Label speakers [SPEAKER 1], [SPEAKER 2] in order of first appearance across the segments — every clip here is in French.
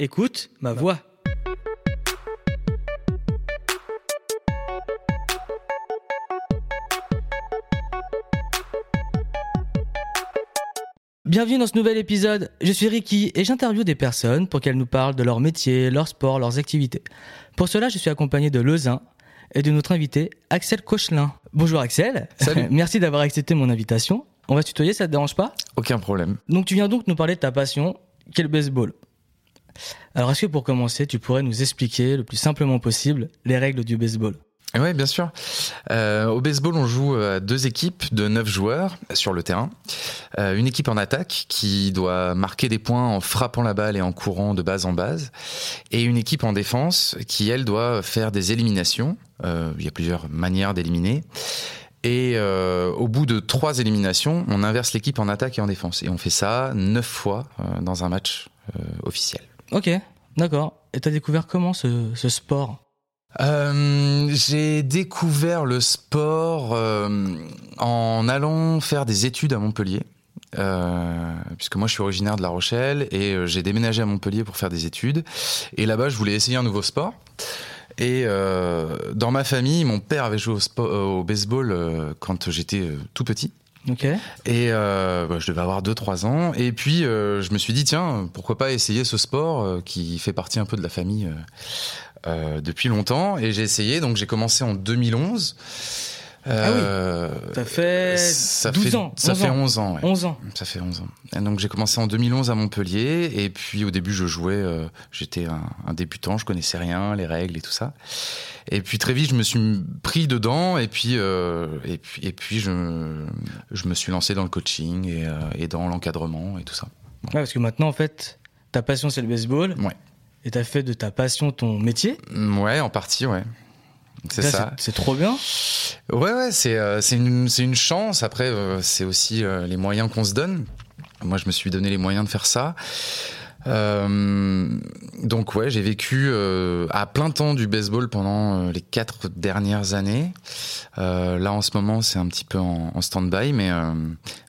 [SPEAKER 1] Écoute ma voix. Bienvenue dans ce nouvel épisode. Je suis Ricky et j'interviewe des personnes pour qu'elles nous parlent de leur métier, leur sport, leurs activités. Pour cela, je suis accompagné de Lezin et de notre invité Axel Cochelin. Bonjour Axel.
[SPEAKER 2] Salut.
[SPEAKER 1] Merci d'avoir accepté mon invitation. On va se tutoyer, ça te dérange pas?
[SPEAKER 2] Aucun problème.
[SPEAKER 1] Donc tu viens donc nous parler de ta passion, qui est le baseball? Alors est-ce que pour commencer, tu pourrais nous expliquer le plus simplement possible les règles du baseball?
[SPEAKER 2] Oui, bien sûr. Euh, au baseball, on joue à deux équipes de neuf joueurs sur le terrain. Euh, une équipe en attaque qui doit marquer des points en frappant la balle et en courant de base en base. Et une équipe en défense qui, elle, doit faire des éliminations. Euh, il y a plusieurs manières d'éliminer. Et euh, au bout de trois éliminations, on inverse l'équipe en attaque et en défense. Et on fait ça neuf fois euh, dans un match euh, officiel.
[SPEAKER 1] Ok, d'accord. Et t'as découvert comment ce, sport?
[SPEAKER 2] Euh, j'ai découvert le sport euh, en allant faire des études à Montpellier. Euh, puisque moi je suis originaire de La Rochelle et j'ai déménagé à Montpellier pour faire des études. Et là-bas, je voulais essayer un nouveau sport. Et dans ma famille, mon père avait joué au, baseball quand j'étais tout petit.
[SPEAKER 1] Ok.
[SPEAKER 2] Et euh, bah, je devais avoir 2-3 ans. Et puis, euh, je me suis dit, tiens, pourquoi pas essayer ce sport euh, qui fait partie un peu de la famille euh, euh, depuis longtemps. Et j'ai essayé, donc j'ai commencé en 2011. Euh,
[SPEAKER 1] Ça fait
[SPEAKER 2] ça
[SPEAKER 1] 12
[SPEAKER 2] fait,
[SPEAKER 1] ans.
[SPEAKER 2] Ça
[SPEAKER 1] 11
[SPEAKER 2] fait
[SPEAKER 1] ans.
[SPEAKER 2] 11 ans. ouais.
[SPEAKER 1] 11 ans.
[SPEAKER 2] Ça fait 11 ans. Et donc j'ai commencé en 2011 à Montpellier. Et puis au début, je jouais, euh, j'étais un, un débutant, je connaissais rien, les règles et tout ça. Et puis très vite, je me suis pris dedans. Et puis, euh, et puis, et puis je, je me suis lancé dans le coaching et, et dans l'encadrement et tout ça.
[SPEAKER 1] Ouais, parce que maintenant, en fait, ta passion, c'est le baseball.
[SPEAKER 2] Ouais.
[SPEAKER 1] Et t'as fait de ta passion ton métier.
[SPEAKER 2] Ouais, en partie, ouais. C'est ça.
[SPEAKER 1] C'est trop bien.
[SPEAKER 2] Ouais, ouais, c'est euh, une, une chance. Après, euh, c'est aussi euh, les moyens qu'on se donne. Moi, je me suis donné les moyens de faire ça. Donc ouais, j'ai vécu à plein temps du baseball pendant les quatre dernières années. Là, en ce moment, c'est un petit peu en, en stand-by, mais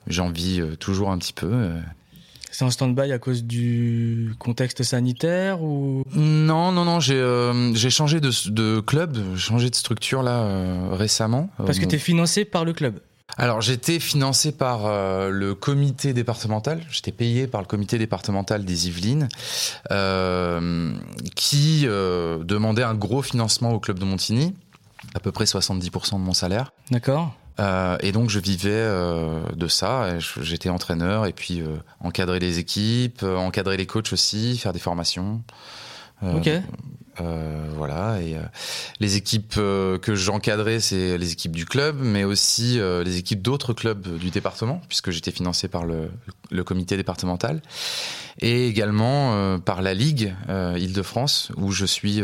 [SPEAKER 2] j'en vis toujours un petit peu.
[SPEAKER 1] C'est en stand-by à cause du contexte sanitaire ou?
[SPEAKER 2] Non, non, non, j'ai euh, j'ai changé de, de club, changé de structure là euh, récemment.
[SPEAKER 1] parce que
[SPEAKER 2] Euh,
[SPEAKER 1] t'es financé par le club.
[SPEAKER 2] Alors j'étais financé par euh, le comité départemental, j'étais payé par le comité départemental des Yvelines, euh, qui euh, demandait un gros financement au club de Montigny, à peu près 70% de mon salaire.
[SPEAKER 1] D'accord.
[SPEAKER 2] Euh, et donc je vivais euh, de ça, j'étais entraîneur et puis euh, encadrer les équipes, euh, encadrer les coachs aussi, faire des formations. Euh, voilà. Et euh, les équipes euh, que j'encadrais, c'est les équipes du club, mais aussi les équipes d'autres clubs du département, puisque j'étais financé par le, le comité départemental, et également par la Ligue Île-de-France, où je suis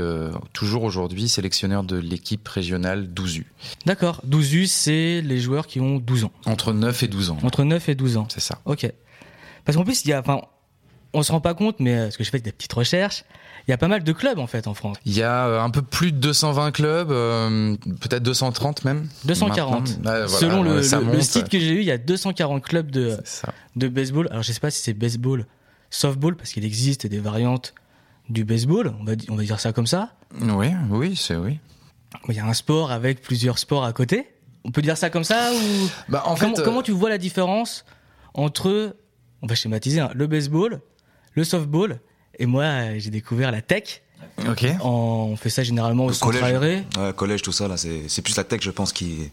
[SPEAKER 2] toujours aujourd'hui sélectionneur de l'équipe régionale 12U,
[SPEAKER 1] D'accord. 12 U, c'est les joueurs qui ont 12 ans.
[SPEAKER 2] entre 9 et 12 ans.
[SPEAKER 1] Entre 9 et 12 ans.
[SPEAKER 2] C'est ça.
[SPEAKER 1] Ok. Parce qu'en plus, il y a, enfin, on se rend pas compte, mais euh, parce que je fais des petites recherches, il y a pas mal de clubs en fait en France.
[SPEAKER 2] Il y a euh, un peu plus de 220 clubs, euh, peut-être 230 même.
[SPEAKER 1] 240.
[SPEAKER 2] Maintenant. Ouais, voilà,
[SPEAKER 1] Selon le, site que j'ai eu, il y a 240 clubs de, de baseball. Alors je sais pas si c'est baseball, softball, parce qu'il existe des variantes du baseball, on va, di- on va dire ça comme ça.
[SPEAKER 2] Oui, oui, c'est oui.
[SPEAKER 1] Il y a un sport avec plusieurs sports à côté. On peut dire ça comme ça ou
[SPEAKER 2] Bah, en
[SPEAKER 1] comment,
[SPEAKER 2] fait, euh,
[SPEAKER 1] comment tu vois la différence entre, on va schématiser, hein, le baseball, le softball, et moi euh, j'ai découvert la tech.
[SPEAKER 2] Ok.
[SPEAKER 1] On fait ça généralement au
[SPEAKER 3] Le
[SPEAKER 1] centre aéré.
[SPEAKER 3] Ouais, collège, tout ça, là, c'est c'est plus la tech, je pense, qui.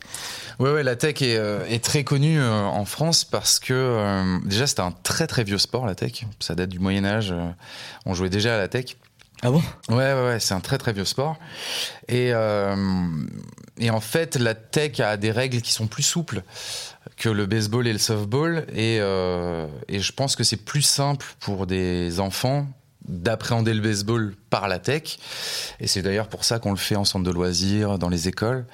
[SPEAKER 2] Ouais, ouais, la tech est, euh, est très connue euh, en France parce que euh, déjà c'est un très très vieux sport la tech. Ça date du Moyen Âge. euh, on jouait déjà à la tech.
[SPEAKER 1] Ah bon?
[SPEAKER 2] Ouais, ouais, ouais, c'est un très très vieux sport. Et, euh, et en fait, la tech a des règles qui sont plus souples que le baseball et le softball. Et, euh, et je pense que c'est plus simple pour des enfants d'appréhender le baseball par la tech. Et c'est d'ailleurs pour ça qu'on le fait en centre de loisirs, dans les écoles.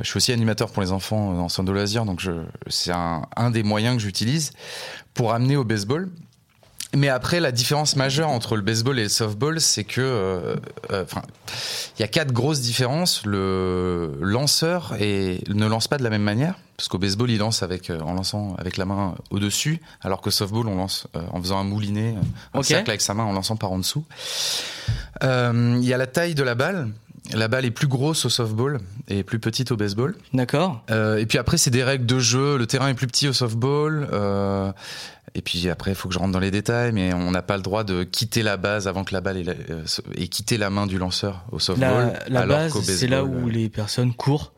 [SPEAKER 2] Je suis aussi animateur pour les enfants en centre de loisirs, donc c'est un, un des moyens que j'utilise pour amener au baseball. Mais après, la différence majeure entre le baseball et le softball, c'est que, euh, euh, enfin, il y a quatre grosses différences. Le lanceur ne lance pas de la même manière, parce qu'au baseball, il lance avec euh, en lançant avec la main au dessus, alors que softball, on lance en faisant un moulinet, un
[SPEAKER 1] Ok.
[SPEAKER 2] cercle avec sa main, en lançant par en dessous. Il y a la taille de la balle. La balle est plus grosse au softball et plus petite au baseball.
[SPEAKER 1] D'accord.
[SPEAKER 2] Euh, et puis après, c'est des règles de jeu. Le terrain est plus petit au softball. Euh, et puis après, il faut que je rentre dans les détails, mais on n'a pas le droit de quitter la base avant que la balle ait, la- euh, et quitter la main du lanceur au softball.
[SPEAKER 1] La, la
[SPEAKER 2] alors
[SPEAKER 1] base, c'est là où
[SPEAKER 2] euh,
[SPEAKER 1] les personnes courent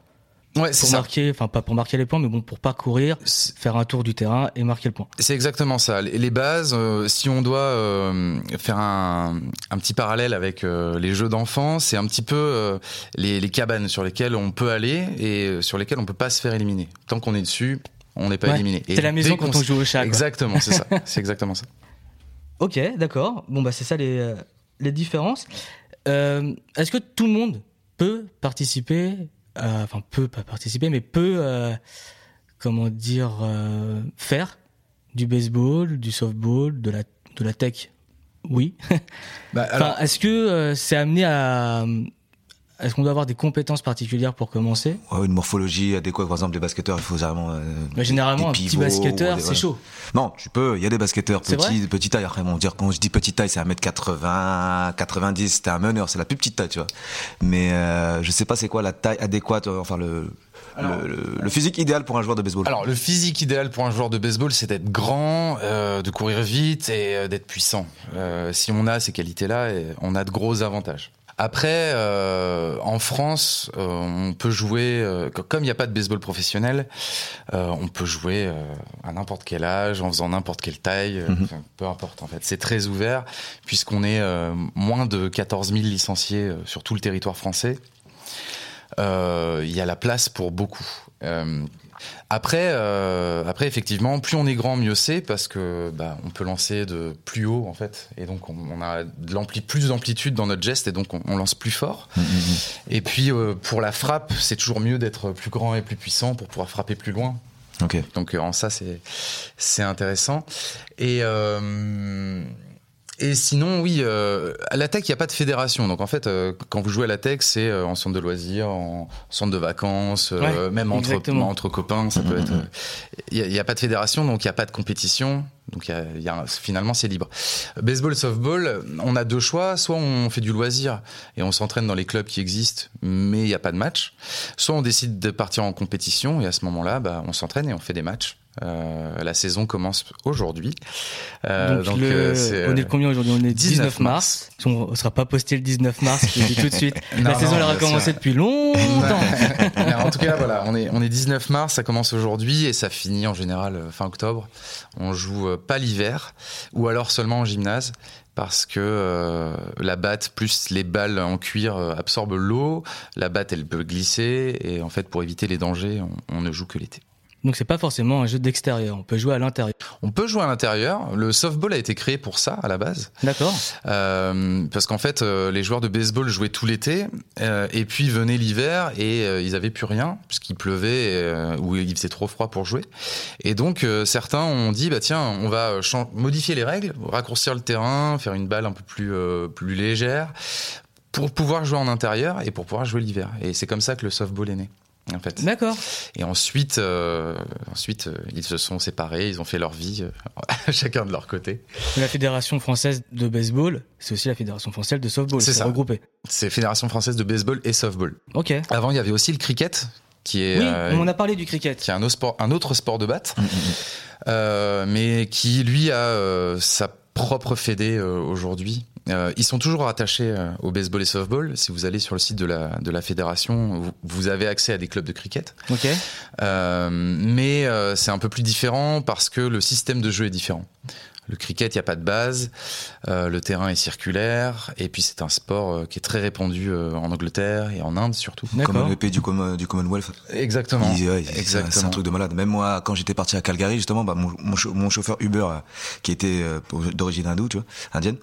[SPEAKER 2] Ouais,
[SPEAKER 1] pour marquer, enfin pas pour marquer les points, mais bon, pour pas courir,
[SPEAKER 2] C'est
[SPEAKER 1] faire un tour du terrain et marquer le point.
[SPEAKER 2] c'est exactement ça. Les bases, euh, si on doit euh, faire un, un petit parallèle avec euh, les jeux d'enfants, c'est un petit peu les, les cabanes sur lesquelles on peut aller et sur lesquelles on peut pas se faire éliminer. Tant qu'on est dessus, on n'est pas
[SPEAKER 1] Ouais.
[SPEAKER 2] éliminé.
[SPEAKER 1] C'est la maison quand on joue au chat.
[SPEAKER 2] Exactement, c'est ça. C'est exactement ça.
[SPEAKER 1] Ok, d'accord. Bon, bah, c'est ça les, euh, les différences. Euh, Est-ce que tout le monde peut participer, euh, enfin, peut pas participer, mais peut, euh, comment dire, faire du baseball, du softball, de la, de la tech? Oui.
[SPEAKER 2] Bah,
[SPEAKER 1] Enfin, est-ce que c'est amené à. Est-ce qu'on doit avoir des compétences particulières pour commencer?
[SPEAKER 3] Ouais, une morphologie adéquate, par exemple, des basketteurs, il faut vraiment. euh,
[SPEAKER 1] Bah, Généralement,
[SPEAKER 3] des
[SPEAKER 1] un petit
[SPEAKER 3] pivots
[SPEAKER 1] basketteur,
[SPEAKER 3] des-
[SPEAKER 1] c'est chaud.
[SPEAKER 3] Non, tu peux, il y a des basketteurs petits, petite taille. Après, bon, dire, quand je dis petite taille, c'est 1m80, 90, t'es un meneur, c'est la plus petite taille, tu vois. Mais euh, je sais pas c'est quoi la taille adéquate, euh, enfin le,
[SPEAKER 2] Alors-
[SPEAKER 3] le, le- le physique idéal pour un joueur de baseball.
[SPEAKER 2] Alors, le physique idéal pour un joueur de baseball, c'est d'être grand, euh, de courir vite et euh, d'être puissant. Euh, si on a ces qualités-là, on a de gros avantages. Après, euh, en France, euh, on peut jouer, euh, co- comme il n'y a pas de baseball professionnel, euh, on peut jouer euh, à n'importe quel âge, en faisant n'importe quelle taille, euh,
[SPEAKER 3] Mhm.
[SPEAKER 2] peu importe en fait. C'est très ouvert, puisqu'on est euh, moins de 14 000 licenciés sur tout le territoire français. Euh, Il y a la place pour beaucoup. Après, euh, après, effectivement, plus on est grand, mieux c'est parce que bah, on peut lancer de plus haut en fait, et donc on, on a de plus d'amplitude dans notre geste, et donc on, on lance plus fort.
[SPEAKER 3] Mm, mm, mm.
[SPEAKER 2] Et puis euh, pour la frappe, c'est toujours mieux d'être plus grand et plus puissant pour pouvoir frapper plus loin.
[SPEAKER 3] Ok.
[SPEAKER 2] Donc euh, en ça, c'est c'est intéressant. Et et sinon, oui, euh, à la tech, il n'y a pas de fédération. Donc en fait, euh, quand vous jouez à la tech, c'est euh, en centre de loisirs, en centre de vacances, euh,
[SPEAKER 1] Ouais,
[SPEAKER 2] même entre, entre copains, ça peut
[SPEAKER 3] Mhm.
[SPEAKER 2] être. euh, Il n'y a, pas de fédération, donc il n'y a pas de compétition. Donc il y a, il y a un- finalement, c'est libre. Baseball, softball, on a deux choix. Soit on fait du loisir et on s'entraîne dans les clubs qui existent, mais il n'y a pas de match. Soit on décide de partir en compétition et à ce moment-là, bah, on s'entraîne et on fait des matchs. Euh, la saison commence aujourd'hui. Euh,
[SPEAKER 1] donc, le-
[SPEAKER 2] euh,
[SPEAKER 1] on est le combien aujourd'hui? On est 19
[SPEAKER 2] 19
[SPEAKER 1] mars. On ne sera pas posté le 19 mars, je le dis tout de suite.
[SPEAKER 2] Non,
[SPEAKER 1] la saison, elle aura commencé depuis longtemps.
[SPEAKER 2] En tout cas, voilà, on est, on est 19 mars, ça commence aujourd'hui et ça finit en général fin octobre. On joue pas l'hiver ou alors seulement en gymnase parce que euh, la batte plus les balles en cuir absorbent l'eau. La batte, elle peut glisser et en fait, pour éviter les dangers, on, on ne joue que l'été.
[SPEAKER 1] Donc c'est pas forcément un jeu d'extérieur. On peut jouer à l'intérieur.
[SPEAKER 2] On peut jouer à l'intérieur. Le softball a été créé pour ça à la base.
[SPEAKER 1] D'accord.
[SPEAKER 2] Euh, parce qu'en fait, euh, les joueurs de baseball jouaient tout l'été, euh, et puis venait l'hiver et ils avaient plus rien puisqu'il pleuvait ou il faisait trop froid pour jouer. Et donc certains ont dit bah tiens, on va modifier les règles, raccourcir le terrain, faire une balle un peu plus plus légère pour pouvoir jouer en intérieur et pour pouvoir jouer l'hiver. Et c'est comme ça que le softball est né. En fait.
[SPEAKER 1] D'accord.
[SPEAKER 2] Et ensuite, euh, ensuite, euh, ils se sont séparés, ils ont fait leur vie, euh, chacun de leur côté.
[SPEAKER 1] La Fédération française de baseball, c'est aussi la Fédération française de softball.
[SPEAKER 2] C'est ça.
[SPEAKER 1] regroupé.
[SPEAKER 2] C'est Fédération française de baseball et softball.
[SPEAKER 1] Ok.
[SPEAKER 2] Avant, il y avait aussi le cricket, qui est,
[SPEAKER 1] Oui,
[SPEAKER 2] euh,
[SPEAKER 1] on a parlé du cricket.
[SPEAKER 2] qui est un, autre sport, un autre sport de batte,
[SPEAKER 3] Mm, mm,
[SPEAKER 2] euh, mais qui, lui, a sa propre fédé aujourd'hui. Euh, ils sont toujours attachés euh, au baseball et softball. Si vous allez sur le site de la, de la fédération, vous, vous avez accès à des clubs de cricket. Euh, mais euh, c'est un peu plus différent parce que le système de jeu est différent. Le cricket, il n'y a pas de base, euh, le terrain est circulaire, et puis c'est un sport euh, qui est très répandu euh, en Angleterre et en Inde surtout.
[SPEAKER 3] Comme le pays du, Com- du Commonwealth.
[SPEAKER 2] Exactement.
[SPEAKER 3] C'est- un truc de malade. Même moi, quand j'étais parti à Calgary, justement, bah, mon, mon, chau- mon chauffeur Uber, euh, qui était euh, d'origine hindoue, tu vois, indienne,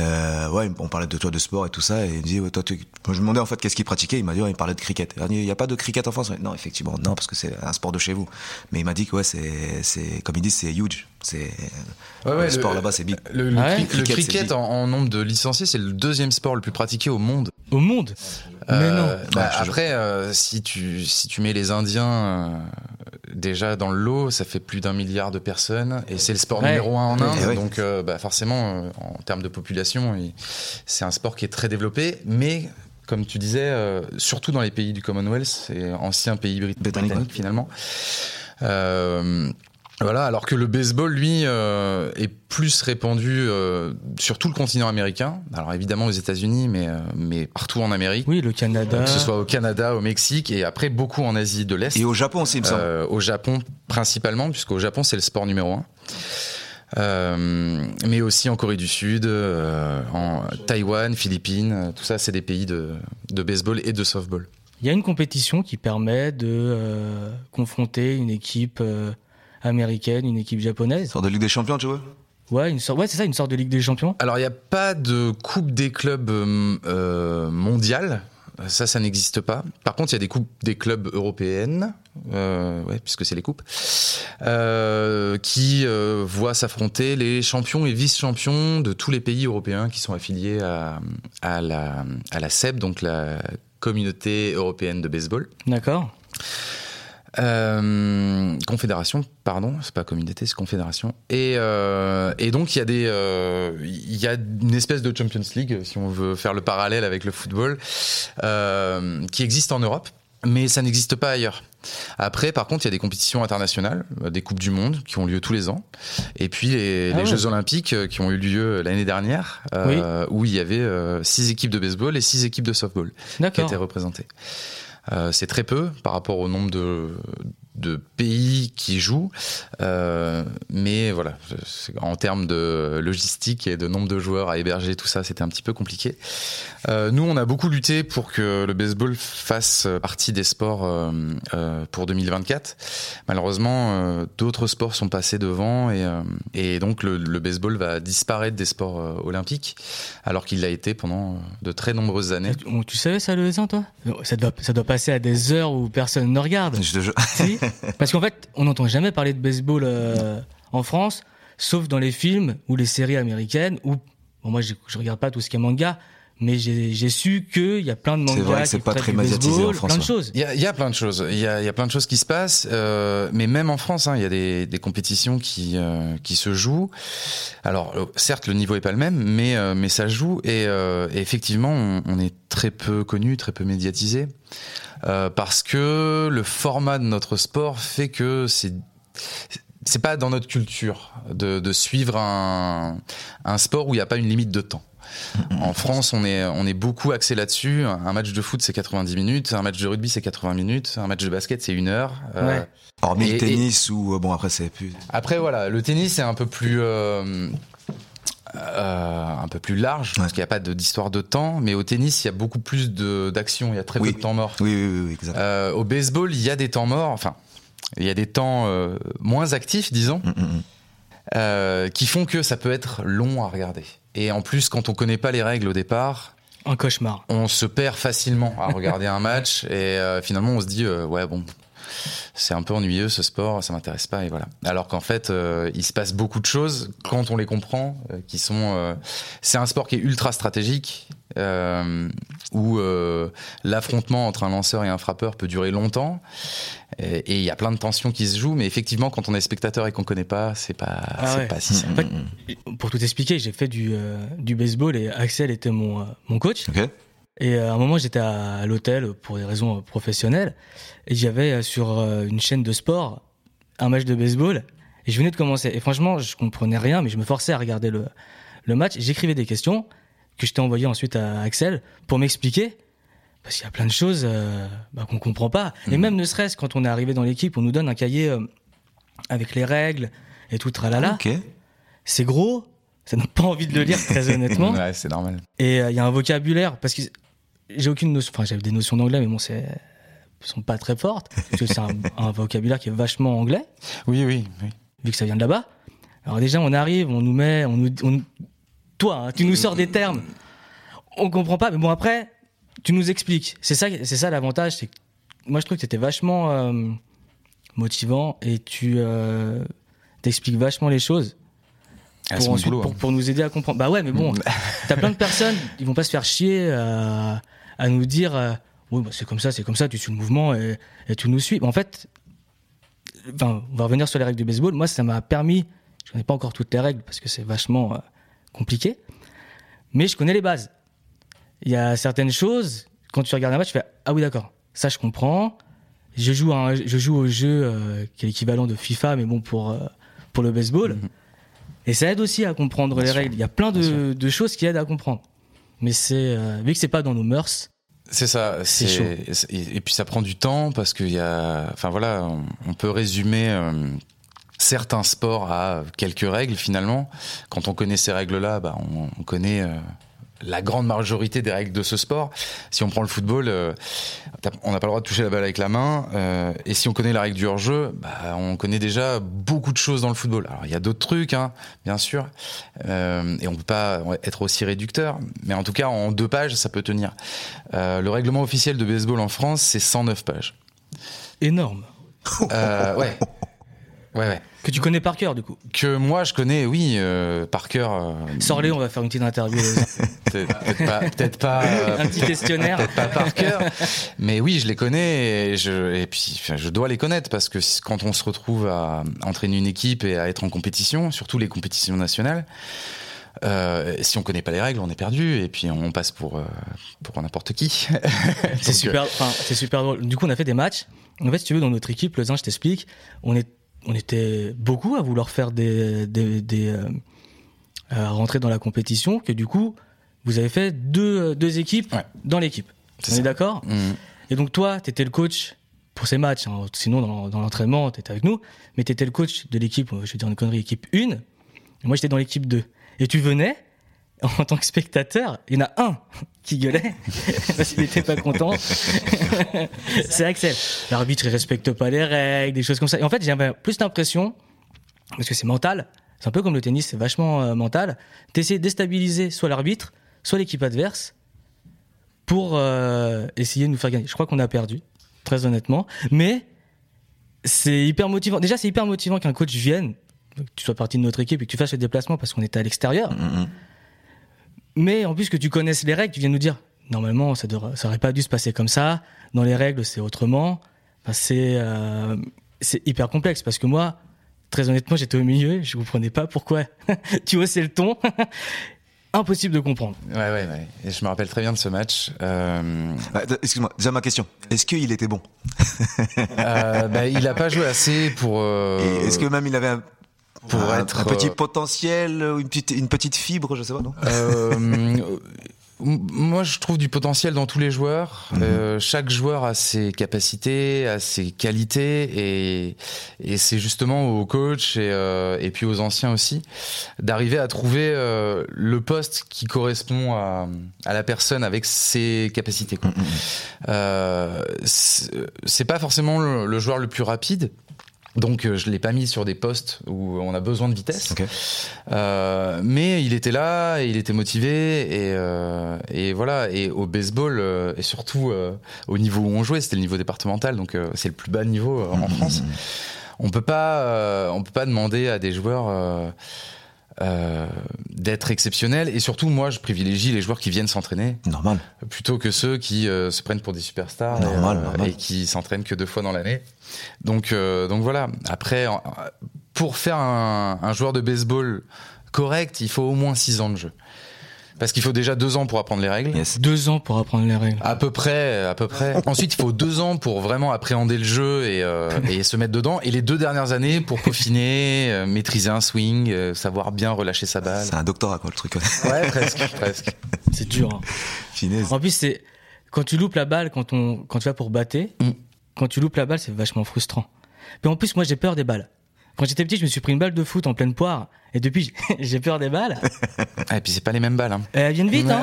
[SPEAKER 3] euh, ouais, on parlait de toi de sport et tout ça, et il me dit, ouais, toi, tu... Moi, je me demandais en fait qu'est-ce qu'il pratiquait. Il m'a dit, ouais, il parlait de cricket. Il n'y a pas de cricket en France? Non, effectivement, non, parce que c'est un sport de chez vous. Mais il m'a dit que ouais, c'est, c'est, comme ils disent, c'est huge. C'est
[SPEAKER 2] Ouais, ouais,
[SPEAKER 3] le sport là-bas, c'est big.
[SPEAKER 2] Le, le
[SPEAKER 1] Ah ouais
[SPEAKER 2] cri- le
[SPEAKER 3] Cricket,
[SPEAKER 2] en, en nombre de licenciés, c'est le deuxième sport le plus pratiqué au monde.
[SPEAKER 1] Au monde Mais
[SPEAKER 2] Euh,
[SPEAKER 1] non.
[SPEAKER 2] bah, après, euh, si tu si tu mets les Indiens euh, déjà dans le lot, ça fait plus d'un milliard de personnes et c'est le sport
[SPEAKER 1] Ouais.
[SPEAKER 2] numéro un en Inde.
[SPEAKER 3] Eh ouais.
[SPEAKER 2] Donc, euh, bah, forcément, euh, en termes de population, c'est un sport qui est très développé, mais comme tu disais, euh, surtout dans les pays du Commonwealth, c'est ancien pays brit-
[SPEAKER 3] Britannique,
[SPEAKER 2] britannique, finalement. Euh, voilà, alors que le baseball, lui, euh, est plus répandu euh, sur tout le continent américain. Alors évidemment aux États-Unis, mais, euh, mais partout en Amérique.
[SPEAKER 1] Oui, le Canada.
[SPEAKER 2] Que ce soit au Canada, au Mexique et après beaucoup en Asie de l'Est.
[SPEAKER 3] Et au Japon aussi, il me semble.
[SPEAKER 2] Euh, au Japon principalement, puisqu'au Japon c'est le sport numéro un. Euh, mais aussi en Corée du Sud, euh, en Taïwan, Philippines, euh, tout ça c'est des pays de, de baseball et de softball.
[SPEAKER 1] Il y a une compétition qui permet de euh, confronter une équipe euh, américaine, une équipe japonaise.
[SPEAKER 3] Sort de Ligue des Champions, tu vois
[SPEAKER 1] Ouais, une sorte, ouais, c'est ça, une sorte de Ligue des Champions.
[SPEAKER 2] Alors il n'y a pas de coupe des clubs euh, euh, mondiale. Ça, ça n'existe pas. Par contre, il y a des coupes des clubs européennes, euh, ouais, puisque c'est les coupes, euh, qui voient s'affronter les champions et vice-champions de tous les pays européens qui sont affiliés à, à, la, à la CEB, donc la Communauté européenne de baseball.
[SPEAKER 1] D'accord.
[SPEAKER 2] Euh, confédération, pardon, c'est pas communauté, c'est confédération. Et, euh, et donc il y a des, euh, il y a une espèce de Champions League, si on veut faire le parallèle avec le football, euh, qui existe en Europe, mais ça n'existe pas ailleurs. Après, par contre, il y a des compétitions internationales, des coupes du monde qui ont lieu tous les ans, et puis les,
[SPEAKER 1] Ah
[SPEAKER 2] les
[SPEAKER 1] ouais.
[SPEAKER 2] Jeux olympiques qui ont eu lieu l'année dernière, où il y avait six équipes de baseball et six équipes de softball qui étaient représentées. Euh, c'est très peu par rapport au nombre de, de pays qui jouent, euh, mais voilà, c'est- en termes de logistique et de nombre de joueurs à héberger, tout ça, c'était un petit peu compliqué. Euh, nous, on a beaucoup lutté pour que le baseball fasse partie des sports euh, euh, pour 2024. Malheureusement, euh, d'autres sports sont passés devant et, euh, et donc le, le baseball va disparaître des sports euh, olympiques, alors qu'il l'a été pendant de très nombreuses années.
[SPEAKER 1] Tu, tu savais ça, le toi? Ça doit, ça doit passer à des heures où personne ne regarde.
[SPEAKER 3] Je te jure.
[SPEAKER 1] Si Parce qu'en fait, on n'entend jamais parler de baseball euh, en France, sauf dans les films ou les séries américaines. Où, bon, moi, je, je regarde pas tout ce qui est manga, mais j'ai j'ai su qu'il y a plein de
[SPEAKER 3] C'est
[SPEAKER 1] mangas
[SPEAKER 3] vrai que
[SPEAKER 1] qui
[SPEAKER 3] c'est pas très
[SPEAKER 1] du
[SPEAKER 3] médiatisé
[SPEAKER 1] baseball,
[SPEAKER 3] en France,
[SPEAKER 1] plein de choses.
[SPEAKER 2] Il y a, il y a plein de choses. Il y a, il y a plein de choses qui se passent, euh, mais même en France, hein, il y a des, des compétitions qui euh, qui se jouent. Alors, euh, certes, le niveau est pas le même, mais euh, mais ça joue et, euh, et effectivement, on, on est très peu connu, très peu médiatisé, euh, parce que le format de notre sport fait que c'est c'est pas dans notre culture de, de suivre un, un sport où il n'y a pas une limite de temps. En France, on est, on est beaucoup axé là-dessus. Un match de foot, c'est 90 minutes. Un match de rugby, c'est 80 minutes. Un match de basket, c'est une heure. Euh,
[SPEAKER 1] Ouais.
[SPEAKER 3] Hormis
[SPEAKER 2] Et-
[SPEAKER 3] le tennis ou euh, bon après c'est plus.
[SPEAKER 2] Après, voilà, le tennis, c'est un peu plus. euh, euh, un peu plus large parce qu'il n'y a pas d'histoire de temps mais au tennis il y a beaucoup plus de- d'action il y a très
[SPEAKER 3] Oui.
[SPEAKER 2] peu de temps mort
[SPEAKER 3] Oui oui oui, oui exact.
[SPEAKER 2] Euh, au baseball il y a des temps morts enfin il y a des temps euh, moins actifs disons
[SPEAKER 3] Mm, mm, mm.
[SPEAKER 2] euh, qui font que ça peut être long à regarder et en plus quand on connaît pas les règles au départ
[SPEAKER 1] Un cauchemar.
[SPEAKER 2] on se perd facilement à regarder un match et euh, finalement on se dit euh, ouais bon c'est un peu ennuyeux ce sport ça m'intéresse pas et voilà alors qu'en fait euh, il se passe beaucoup de choses quand on les comprend euh, qui sont euh, c'est un sport qui est ultra stratégique euh, où euh, l'affrontement entre un lanceur et un frappeur peut durer longtemps et il y a plein de tensions qui se jouent mais effectivement quand on est spectateur et qu'on connaît pas c'est pas
[SPEAKER 1] Ah
[SPEAKER 2] c'est
[SPEAKER 1] ouais.
[SPEAKER 2] pas si simple.
[SPEAKER 1] En fait, pour tout expliquer, j'ai fait du, euh, du baseball et Axel était mon, euh, mon coach.
[SPEAKER 3] Ok.
[SPEAKER 1] Et euh, à un moment, j'étais à, l'hôtel pour des raisons euh, professionnelles. Et j'avais euh, sur une chaîne de sport un match de baseball. Et je venais de commencer. Et franchement, je comprenais rien, mais je me forçais à regarder le, le match. J'écrivais des questions que je t'ai envoyées ensuite à Axel pour m'expliquer. Parce qu'il y a plein de choses euh, bah, qu'on comprend pas. Et même ne serait-ce quand on est arrivé dans l'équipe, on nous donne un cahier euh, avec les règles et tout tralala. C'est gros. Ça donne pas envie de le lire, très honnêtement.
[SPEAKER 2] ouais c'est normal
[SPEAKER 1] Et euh, il y a un vocabulaire, parce que j'ai aucune notion, enfin j'avais des notions d'anglais, mais bon, c'est sont pas très fortes, parce que c'est un, un vocabulaire qui est vachement anglais,
[SPEAKER 2] oui oui oui
[SPEAKER 1] vu que ça vient de là-bas. Alors déjà, on arrive, on nous met, on nous, on- toi, hein, tu nous sors des termes, on comprend pas, mais bon après, tu nous expliques. C'est ça, c'est ça l'avantage, c'est que moi je trouve que c'était vachement euh, motivant et tu t'expliques vachement les choses
[SPEAKER 2] Ah,
[SPEAKER 1] pour, ensuite-
[SPEAKER 2] boulot, hein.
[SPEAKER 1] pour nous aider à comprendre. Bah ouais, mais bon, t'as plein de personnes, ils vont pas se faire chier à, à nous dire, euh, oui, bah c'est comme ça, c'est comme ça, tu suis le mouvement et, et tu nous suis. Mais en fait, enfin, on va revenir sur les règles du baseball. Moi, ça m'a permis, je connais pas encore toutes les règles parce que c'est vachement euh, compliqué, mais je connais les bases. Il y a certaines choses, quand tu regardes un match, tu fais, ah oui, d'accord, ça je comprends. Je joue, un- je joue au jeu euh, qui est l'équivalent de FIFA, mais bon, pour, pour le baseball.
[SPEAKER 2] Mhm.
[SPEAKER 1] Et ça aide aussi à comprendre
[SPEAKER 2] Bien
[SPEAKER 1] les
[SPEAKER 2] sûr.
[SPEAKER 1] règles. Il y a plein de choses qui aident à comprendre. Mais c'est euh, vu que c'est pas dans nos mœurs,
[SPEAKER 2] C'est ça.
[SPEAKER 1] C'est chaud.
[SPEAKER 2] Et, et puis ça prend du temps parce qu'il y a. Enfin voilà, on, on peut résumer euh, certains sports à quelques règles finalement. Quand on connaît ces règles-là, bah, on, on connaît. euh, la grande majorité des règles de ce sport. Si on prend le football, euh, on n'a pas le droit de toucher la balle avec la main. euh, et si on connaît la règle du hors-jeu, bah, on connaît déjà beaucoup de choses dans le football. Alors il y a d'autres trucs, hein, bien sûr, euh, et on peut pas être aussi réducteur. Mais en tout cas, en deux pages, ça peut tenir. Le règlement officiel de baseball en France, c'est 109 pages.
[SPEAKER 1] énorme.
[SPEAKER 2] Euh, ouais. Ouais, ouais.
[SPEAKER 1] Que tu connais par cœur, du coup.
[SPEAKER 2] Que moi, je connais, oui, euh, par cœur. euh,
[SPEAKER 1] Sors-les, on va faire une petite interview.
[SPEAKER 2] Peut-être pas, euh,
[SPEAKER 1] un petit questionnaire.
[SPEAKER 2] peut-être pas par cœur, mais oui, je les connais et, je, et puis je dois les connaître parce que quand on se retrouve à entraîner une équipe et à être en compétition, surtout les compétitions nationales, euh, si on connaît pas les règles, on est perdu et puis on passe pour euh, pour n'importe qui.
[SPEAKER 1] C'est super, c'est super drôle. Du coup, on a fait des matchs. En fait, si tu veux, dans notre équipe, le Zin, je t'explique, on, est, on était beaucoup à vouloir faire des, des, des euh, à rentrer dans la compétition, que du coup, vous avez fait deux, deux équipes
[SPEAKER 2] Ouais.
[SPEAKER 1] dans l'équipe.
[SPEAKER 2] C'est
[SPEAKER 1] On est d'accord
[SPEAKER 2] Mm.
[SPEAKER 1] Et donc toi, tu étais le coach pour ces matchs. hein. Sinon, dans, dans l'entraînement, tu étais avec nous. Mais tu étais le coach de l'équipe, je vais dire une connerie, équipe 1. Et moi, j'étais dans l'équipe 2. Et tu venais, en tant que spectateur, il y en a un qui gueulait parce qu'il n'était pas content. C'est Axel. L'arbitre, il respecte pas les règles, des choses comme ça. Et en fait, j'avais plus l'impression, parce que c'est mental, c'est un peu comme le tennis, c'est vachement euh, mental, d'essayer de déstabiliser soit l'arbitre, soit l'équipe adverse pour euh, essayer de nous faire gagner. Je crois qu'on a perdu, très honnêtement. Mais c'est hyper motivant. Déjà, c'est hyper motivant qu'un coach vienne, que tu sois partie de notre équipe et que tu fasses le déplacement parce qu'on était à l'extérieur.
[SPEAKER 3] Mhm.
[SPEAKER 1] Mais en plus que tu connaisses les règles, tu viens nous dire normalement ça devrait, ça aurait pas dû se passer comme ça. Dans les règles, c'est autrement. Enfin, c'est euh, c'est hyper complexe parce que moi, très honnêtement, j'étais au milieu, je comprenais pas pourquoi tu haussais le ton. Impossible de comprendre.
[SPEAKER 2] Ouais, ouais, ouais. Et je me rappelle très bien de ce match. Euh,
[SPEAKER 3] Ah, Excuse-moi, déjà ma question. Est-ce qu'il était bon?
[SPEAKER 2] Euh, bah, il a pas joué assez pour. euh,
[SPEAKER 3] Et Est-ce que même il avait un,
[SPEAKER 2] pour
[SPEAKER 3] un-
[SPEAKER 2] être,
[SPEAKER 3] un petit
[SPEAKER 2] euh,
[SPEAKER 3] potentiel, ou une petite, une petite fibre, je sais pas, non
[SPEAKER 2] Euh, moi, je trouve du potentiel dans tous les joueurs.
[SPEAKER 3] Mhm.
[SPEAKER 2] Euh, chaque joueur a ses capacités, a ses qualités, et, et c'est justement aux coachs et, euh, et puis aux anciens aussi d'arriver à trouver euh, le poste qui correspond à, à la personne avec ses capacités. quoi. Euh, c'est c'est pas forcément le, le joueur le plus rapide. Donc euh, je l'ai pas mis sur des postes où on a besoin de vitesse.
[SPEAKER 3] Ok.
[SPEAKER 2] Euh, mais il était là, et il était motivé et, euh, et voilà. Et au baseball euh, et surtout euh, au niveau où on jouait, c'était le niveau départemental, donc euh, c'est le plus bas niveau en France. On peut pas, euh, on peut pas demander à des joueurs euh, euh, d'être exceptionnels. Et surtout, moi, je privilégie les joueurs qui viennent s'entraîner
[SPEAKER 3] Normal.
[SPEAKER 2] plutôt que ceux qui euh, se prennent pour des superstars
[SPEAKER 3] Normal,
[SPEAKER 2] et, euh,
[SPEAKER 3] normal.
[SPEAKER 2] et qui s'entraînent que deux fois dans l'année. Donc, euh, donc voilà. Après, pour faire un, un joueur de baseball correct, il faut au moins six ans de jeu. Parce qu'il faut déjà deux ans pour apprendre les règles.
[SPEAKER 3] Yes.
[SPEAKER 1] Deux ans pour apprendre les règles.
[SPEAKER 2] À peu près, à peu près. Ensuite, il faut deux ans pour vraiment appréhender le jeu et, euh, et se mettre dedans. Et les deux dernières années pour peaufiner, euh, maîtriser un swing, euh, savoir bien relâcher sa balle.
[SPEAKER 3] C'est un doctorat, quoi, le truc.
[SPEAKER 2] Ouais, presque, presque.
[SPEAKER 1] C'est dur. hein.
[SPEAKER 3] Finesse.
[SPEAKER 1] En plus, c'est quand tu loupes la balle, quand on, quand tu vas pour battre,
[SPEAKER 2] Mm.
[SPEAKER 1] quand tu loupes la balle, c'est vachement frustrant. Mais en plus, moi, j'ai peur des balles. Quand j'étais petit, je me suis pris une balle de foot en pleine poire, et depuis, j'ai peur des balles.
[SPEAKER 2] Ah, et puis c'est pas les mêmes balles. Hein.
[SPEAKER 1] Elles viennent vite, hein.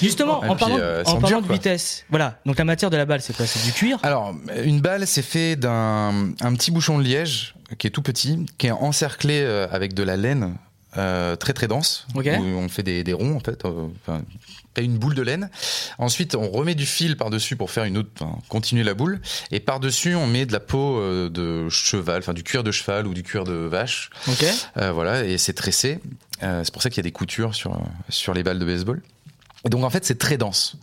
[SPEAKER 1] Justement, en
[SPEAKER 2] puis,
[SPEAKER 1] parlant,
[SPEAKER 2] euh,
[SPEAKER 1] en de vitesse. Voilà. Donc la matière de la balle, c'est quoi? C'est du cuir?
[SPEAKER 2] Alors, une balle, c'est fait d'un un petit bouchon de liège qui est tout petit, qui est encerclé euh, avec de la laine euh, très très dense, où on fait des, des ronds en fait, euh, enfin, une boule de laine. Ensuite, on remet du fil par-dessus pour faire une autre, enfin, continuer la boule. Et par-dessus, on met de la peau euh, de cheval, enfin du cuir de cheval ou du cuir de vache. Euh, voilà, et c'est tressé. C'est pour ça qu'il y a des coutures sur, sur les balles de baseball. Et donc en fait, c'est très dense.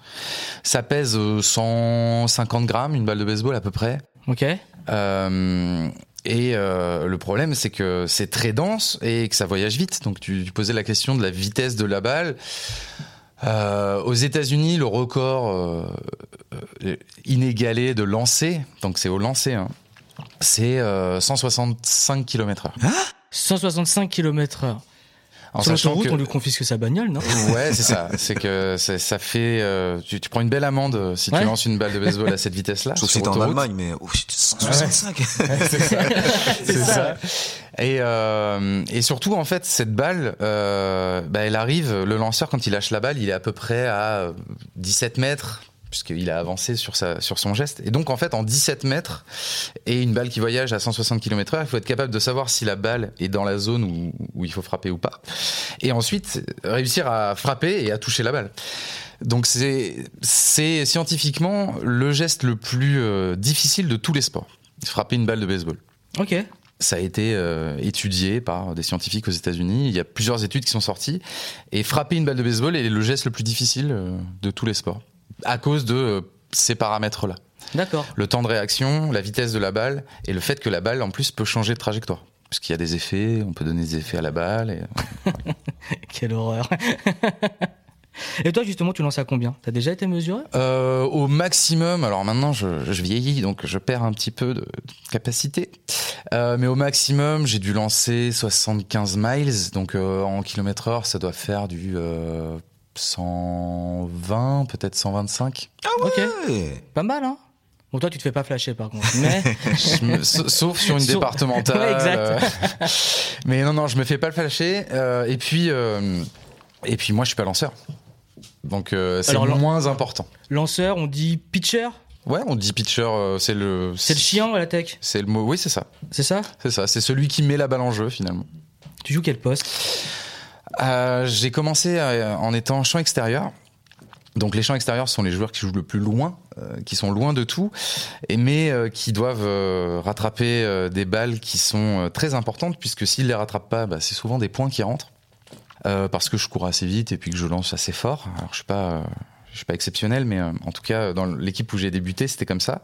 [SPEAKER 2] Ça pèse euh, 150 grammes, une balle de baseball à peu près.
[SPEAKER 1] Ok.
[SPEAKER 2] Euh, et euh, le problème, c'est que c'est très dense et que ça voyage vite. Donc tu, posais la question de la vitesse de la balle. Euh, aux États-Unis, le record euh, inégalé de lancer, donc c'est au lancer, hein, c'est euh, 165 km/h.
[SPEAKER 1] 165 km/h.
[SPEAKER 2] En
[SPEAKER 1] Sur
[SPEAKER 2] sachant
[SPEAKER 1] l'autoroute,
[SPEAKER 2] que-
[SPEAKER 1] on lui confisque sa bagnole, non
[SPEAKER 2] Ouais, c'est ça. C'est que ça, ça fait. euh, tu, tu prends une belle amende euh, si
[SPEAKER 1] Ouais.
[SPEAKER 2] tu lances une balle de baseball à cette vitesse-là.
[SPEAKER 3] Sauf si t'es en. Allemagne, mais oh, putain, 165.
[SPEAKER 2] C'est ça. Et, euh, et surtout, en fait, cette balle, euh, bah, elle arrive, le lanceur, quand il lâche la balle, il est à peu près à euh, 17 mètres, puisqu'il a avancé sur, sa, sur son geste. Et donc, en fait, en 17 mètres, et une balle qui voyage à 160 km heure, il faut être capable de savoir si la balle est dans la zone où, où il faut frapper ou pas. Et ensuite, réussir à frapper et à toucher la balle. Donc c'est c'est scientifiquement le geste le plus euh, difficile de tous les sports. Frapper une balle de baseball.
[SPEAKER 1] Ok.
[SPEAKER 2] Ça a été euh, étudié par des scientifiques aux États-Unis. Il y a plusieurs études qui sont sorties. Et frapper une balle de baseball est le geste le plus difficile euh, de tous les sports. À cause de euh, ces paramètres-là.
[SPEAKER 1] D'accord.
[SPEAKER 2] Le temps de réaction, la vitesse de la balle et le fait que la balle, en plus, peut changer de trajectoire. Parce qu'il y a des effets, on peut donner des effets à la balle. Et...
[SPEAKER 1] Quelle horreur. Et toi, justement, tu lances à combien? T'as déjà été mesuré?
[SPEAKER 2] Euh, au maximum, alors maintenant je, je vieillis donc je perds un petit peu de, capacité, Euh, mais au maximum j'ai dû lancer 75 miles, donc euh, en kilomètre heure ça doit faire du euh, 120, peut-être 125.
[SPEAKER 1] Ok.
[SPEAKER 3] Ouais.
[SPEAKER 1] Pas mal, hein Bon, toi, tu te fais pas flasher, par contre. Mais
[SPEAKER 2] Je me- sa- sauf sur une
[SPEAKER 1] Sur-
[SPEAKER 2] départementale.
[SPEAKER 1] Ouais, exact.
[SPEAKER 2] euh, mais non, non, je me fais pas le flasher. euh, et puis, euh, et puis moi je suis pas lanceur. Donc euh, c'est moins important.
[SPEAKER 1] lanceur, on dit pitcher?
[SPEAKER 2] Ouais, on dit pitcher, c'est le.
[SPEAKER 1] C'est le chien à la tech,
[SPEAKER 2] C'est le mot. Oui, c'est ça.
[SPEAKER 1] c'est ça?
[SPEAKER 2] C'est ça. C'est celui qui met la balle en jeu finalement.
[SPEAKER 1] Tu joues quel poste?
[SPEAKER 2] Euh, j'ai commencé euh, en étant champ extérieur. Donc les champs extérieurs sont les joueurs qui jouent le plus loin, euh, qui sont loin de tout, mais qui doivent rattraper des balles qui sont très importantes, puisque s'ils les rattrapent pas, bah, c'est souvent des points qui rentrent. Parce que je cours assez vite et puis que je lance assez fort. Alors je suis pas, je suis pas exceptionnel, mais euh, en tout cas dans l'équipe où j'ai débuté, c'était comme ça.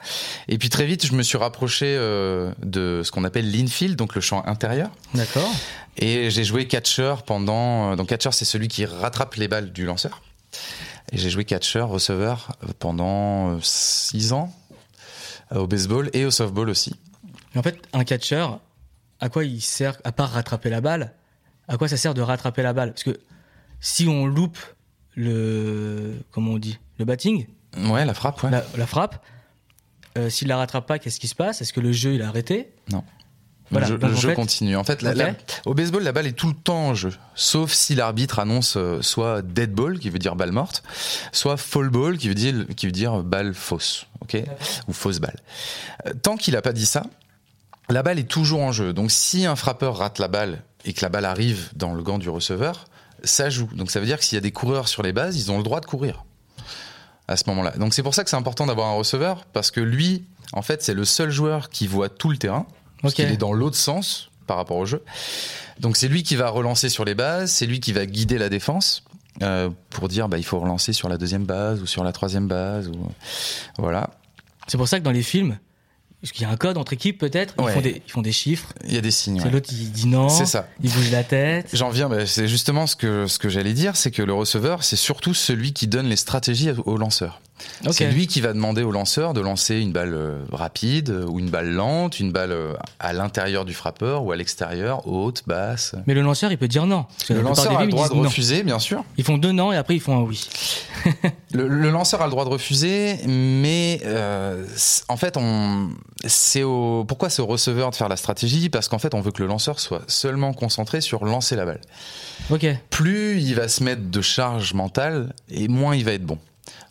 [SPEAKER 2] Et puis très vite, je me suis rapproché euh, de ce qu'on appelle l'infield, donc le champ intérieur.
[SPEAKER 1] D'accord.
[SPEAKER 2] Et j'ai joué catcher pendant. euh, Donc catcher, c'est celui qui rattrape les balles du lanceur. Et j'ai joué catcher, receveur pendant 6 ans au baseball et au softball aussi.
[SPEAKER 1] Mais en fait, un catcher, à quoi il sert, à part rattraper la balle, à quoi ça sert de rattraper la balle? Parce que si on loupe le. Comment on dit Le batting,
[SPEAKER 2] Ouais, la frappe, ouais.
[SPEAKER 1] la, la frappe, euh, s'il la rattrape pas, qu'est-ce qui se passe? Est-ce que le jeu il a arrêté?
[SPEAKER 2] Non.
[SPEAKER 1] Voilà,
[SPEAKER 2] le jeu,
[SPEAKER 1] donc
[SPEAKER 2] le
[SPEAKER 1] en
[SPEAKER 2] jeu
[SPEAKER 1] fait-
[SPEAKER 2] continue. En fait, la-
[SPEAKER 1] Ok.
[SPEAKER 2] la- au baseball, la balle est tout le temps en jeu. Sauf si l'arbitre annonce euh, soit dead ball, qui veut dire balle morte, soit fall ball, qui veut dire, qui veut dire balle fausse. ok? Ou fausse balle. Euh, Tant qu'il n'a pas dit ça, la balle est toujours en jeu. Donc si un frappeur rate la balle et que la balle arrive dans le gant du receveur, ça joue. Donc ça veut dire que s'il y a des coureurs sur les bases, ils ont le droit de courir à ce moment-là. Donc c'est pour ça que c'est important d'avoir un receveur, parce que lui, en fait, c'est le seul joueur qui voit tout le terrain, parce qu'il est dans l'autre sens par rapport au jeu. Donc c'est lui qui va relancer sur les bases, c'est lui qui va guider la défense. euh, pour dire bah, il faut relancer sur la deuxième base ou sur la troisième base ou voilà
[SPEAKER 1] C'est pour ça que dans les films, parce qu'il y a un code entre équipes peut-être, ils,
[SPEAKER 2] Ouais.
[SPEAKER 1] font des, ils font des chiffres.
[SPEAKER 2] il y a des signes
[SPEAKER 1] C'est
[SPEAKER 2] ouais.
[SPEAKER 1] l'autre il dit non,
[SPEAKER 2] C'est ça.
[SPEAKER 1] il bouge la tête.
[SPEAKER 2] J'en viens, bah, c'est justement ce que, ce que j'allais dire, c'est que le receveur, c'est surtout celui qui donne les stratégies au lanceur. C'est lui qui va demander au lanceur de lancer une balle euh, rapide euh, ou une balle lente, une balle euh, à l'intérieur du frappeur ou à l'extérieur, haute, basse.
[SPEAKER 1] Mais le lanceur il peut dire non.
[SPEAKER 2] Le lanceur a le droit de
[SPEAKER 1] non.
[SPEAKER 2] refuser, bien sûr.
[SPEAKER 1] Ils font deux non et après ils font un oui.
[SPEAKER 2] Le, le lanceur a le droit de refuser, mais euh, en fait, on, c'est au, pourquoi c'est au receveur de faire la stratégie? Parce qu'en fait, on veut que le lanceur soit seulement concentré sur lancer la balle.
[SPEAKER 1] Ok.
[SPEAKER 2] Plus il va se mettre de charge mentale, et moins il va être bon.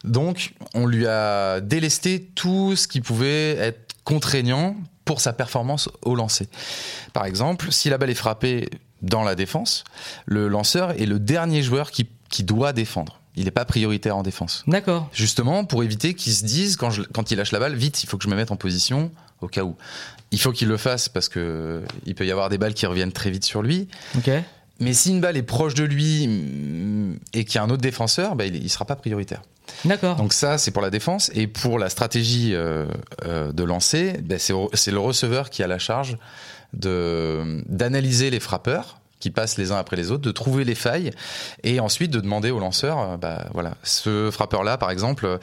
[SPEAKER 2] Donc, on lui a délesté tout ce qui pouvait être contraignant pour sa performance au lancer. Par exemple, si la balle est frappée dans la défense, le lanceur est le dernier joueur qui, qui doit défendre. Il n'est pas prioritaire en défense.
[SPEAKER 1] D'accord.
[SPEAKER 2] Justement, pour éviter qu'il se dise, quand, je, quand il lâche la balle, vite, il faut que je me mette en position au cas où. Il faut qu'il le fasse parce que il peut y avoir des balles qui reviennent très vite sur lui.
[SPEAKER 1] Ok.
[SPEAKER 2] Mais si une balle est proche de lui mm, et qu'il y a un autre défenseur, bah, il ne sera pas prioritaire.
[SPEAKER 1] D'accord.
[SPEAKER 2] Donc ça, c'est pour la défense. Et pour la stratégie euh, euh, de lancer, bah, c'est le receveur qui a la charge d'analyser les frappeurs qui passent les uns après les autres, de trouver les failles et ensuite de demander au lanceur, euh, bah, voilà, ce frappeur-là, par exemple,